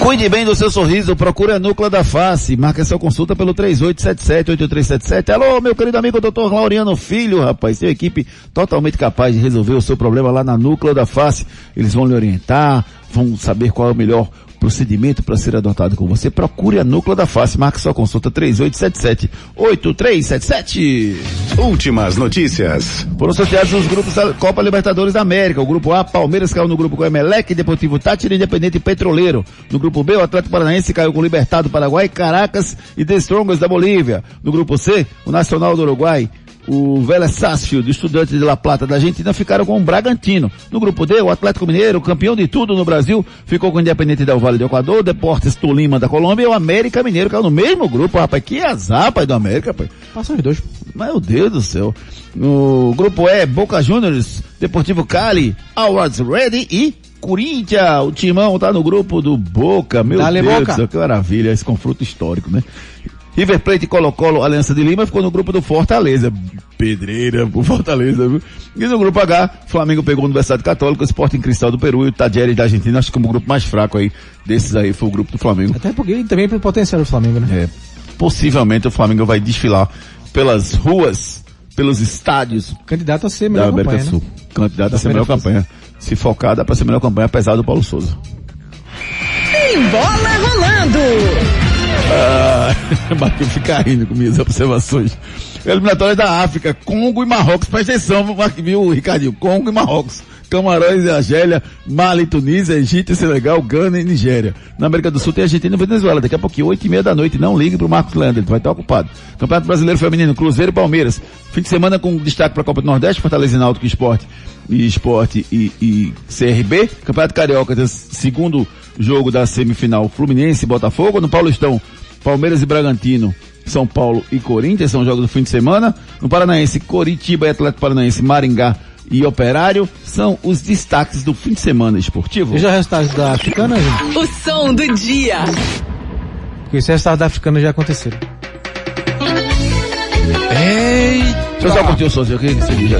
Cuide bem do seu sorriso, procure a Núcleo da Face, marque a sua consulta pelo 3877-8377. Alô, meu querido amigo Dr. Laureano Filho, rapaz, tem equipe totalmente capaz de resolver o seu problema lá na Núcleo da Face. Eles vão lhe orientar, vão saber qual é o melhor procedimento para ser adotado com você. Procure a Núcleo da Face, marque sua consulta 3877-8377. Últimas notícias. Foram sorteados os grupos da Copa Libertadores da América. O grupo A, Palmeiras caiu no grupo com Emelec, Deportivo Tátira, Independente e Petroleiro. No grupo B, o Atlético Paranaense caiu com o Libertado Paraguai, Caracas e The Strongest da Bolívia. No grupo C, o Nacional do Uruguai, o Vélez Sarsfield, estudante de La Plata da Argentina, ficaram com o Bragantino. No grupo D, o Atlético Mineiro, campeão de tudo no Brasil, ficou com o Independente del Vale do Equador, o Deportes Tolima da Colômbia e o América Mineiro, caiu no mesmo grupo, rapaz. Que azar, rapaz, do América, rapaz. Passam os dois. Meu Deus do céu. No grupo E, Boca Juniors, Deportivo Cali, Alwards Ready e Corinthians. O Timão tá no grupo do Boca. Meu Dale, Deus Boca. que maravilha esse confronto histórico, né? River Plate e Colo-Colo, Aliança de Lima, ficou no grupo do Fortaleza. Pedreira pro Fortaleza, viu? E no grupo H, Flamengo pegou a Universidade Católica, o Sporting Cristal do Peru e o Tajeres da Argentina. Acho que como o grupo mais fraco aí desses aí foi o grupo do Flamengo. Até porque também pelo potencial do Flamengo, né? É, possivelmente o Flamengo vai desfilar pelas ruas, pelos estádios Candidato a ser da melhor América campanha, do Sul. né? Candidato Da a ser melhor primeira campanha. Se focar, dá pra ser melhor campanha, apesar do Paulo Souza. Tem bola rolando. Ah, Marquinhos fica rindo com minhas observações. Eliminatórias da África, Congo e Marrocos. Presta atenção, viu, Ricardinho? Congo e Marrocos. Camarões e Argélia, Mali, Tunísia, Egito, Senegal, Gana e Nigéria. Na América do Sul tem Argentina e Venezuela. Daqui a pouquinho, oito e meia da noite. Não ligue pro Marcos Leandro, ele vai estar ocupado. Campeonato Brasileiro Feminino, Cruzeiro e Palmeiras. Fim de semana com destaque para a Copa do Nordeste, Fortaleza e Náutico Esporte Esporte e, e CRB. Campeonato Carioca, segundo jogo da semifinal Fluminense e Botafogo. No Paulistão, Palmeiras e Bragantino, São Paulo e Corinthians, são jogos do fim de semana. No Paranaense, Coritiba e Atlético Paranaense, Maringá e Operário, são os destaques do fim de semana esportivo. E já resultados da Africana, gente? O som do dia. Porque os resultados da Africana já aconteceram. Deixa eu só curtir o som, o que você diz?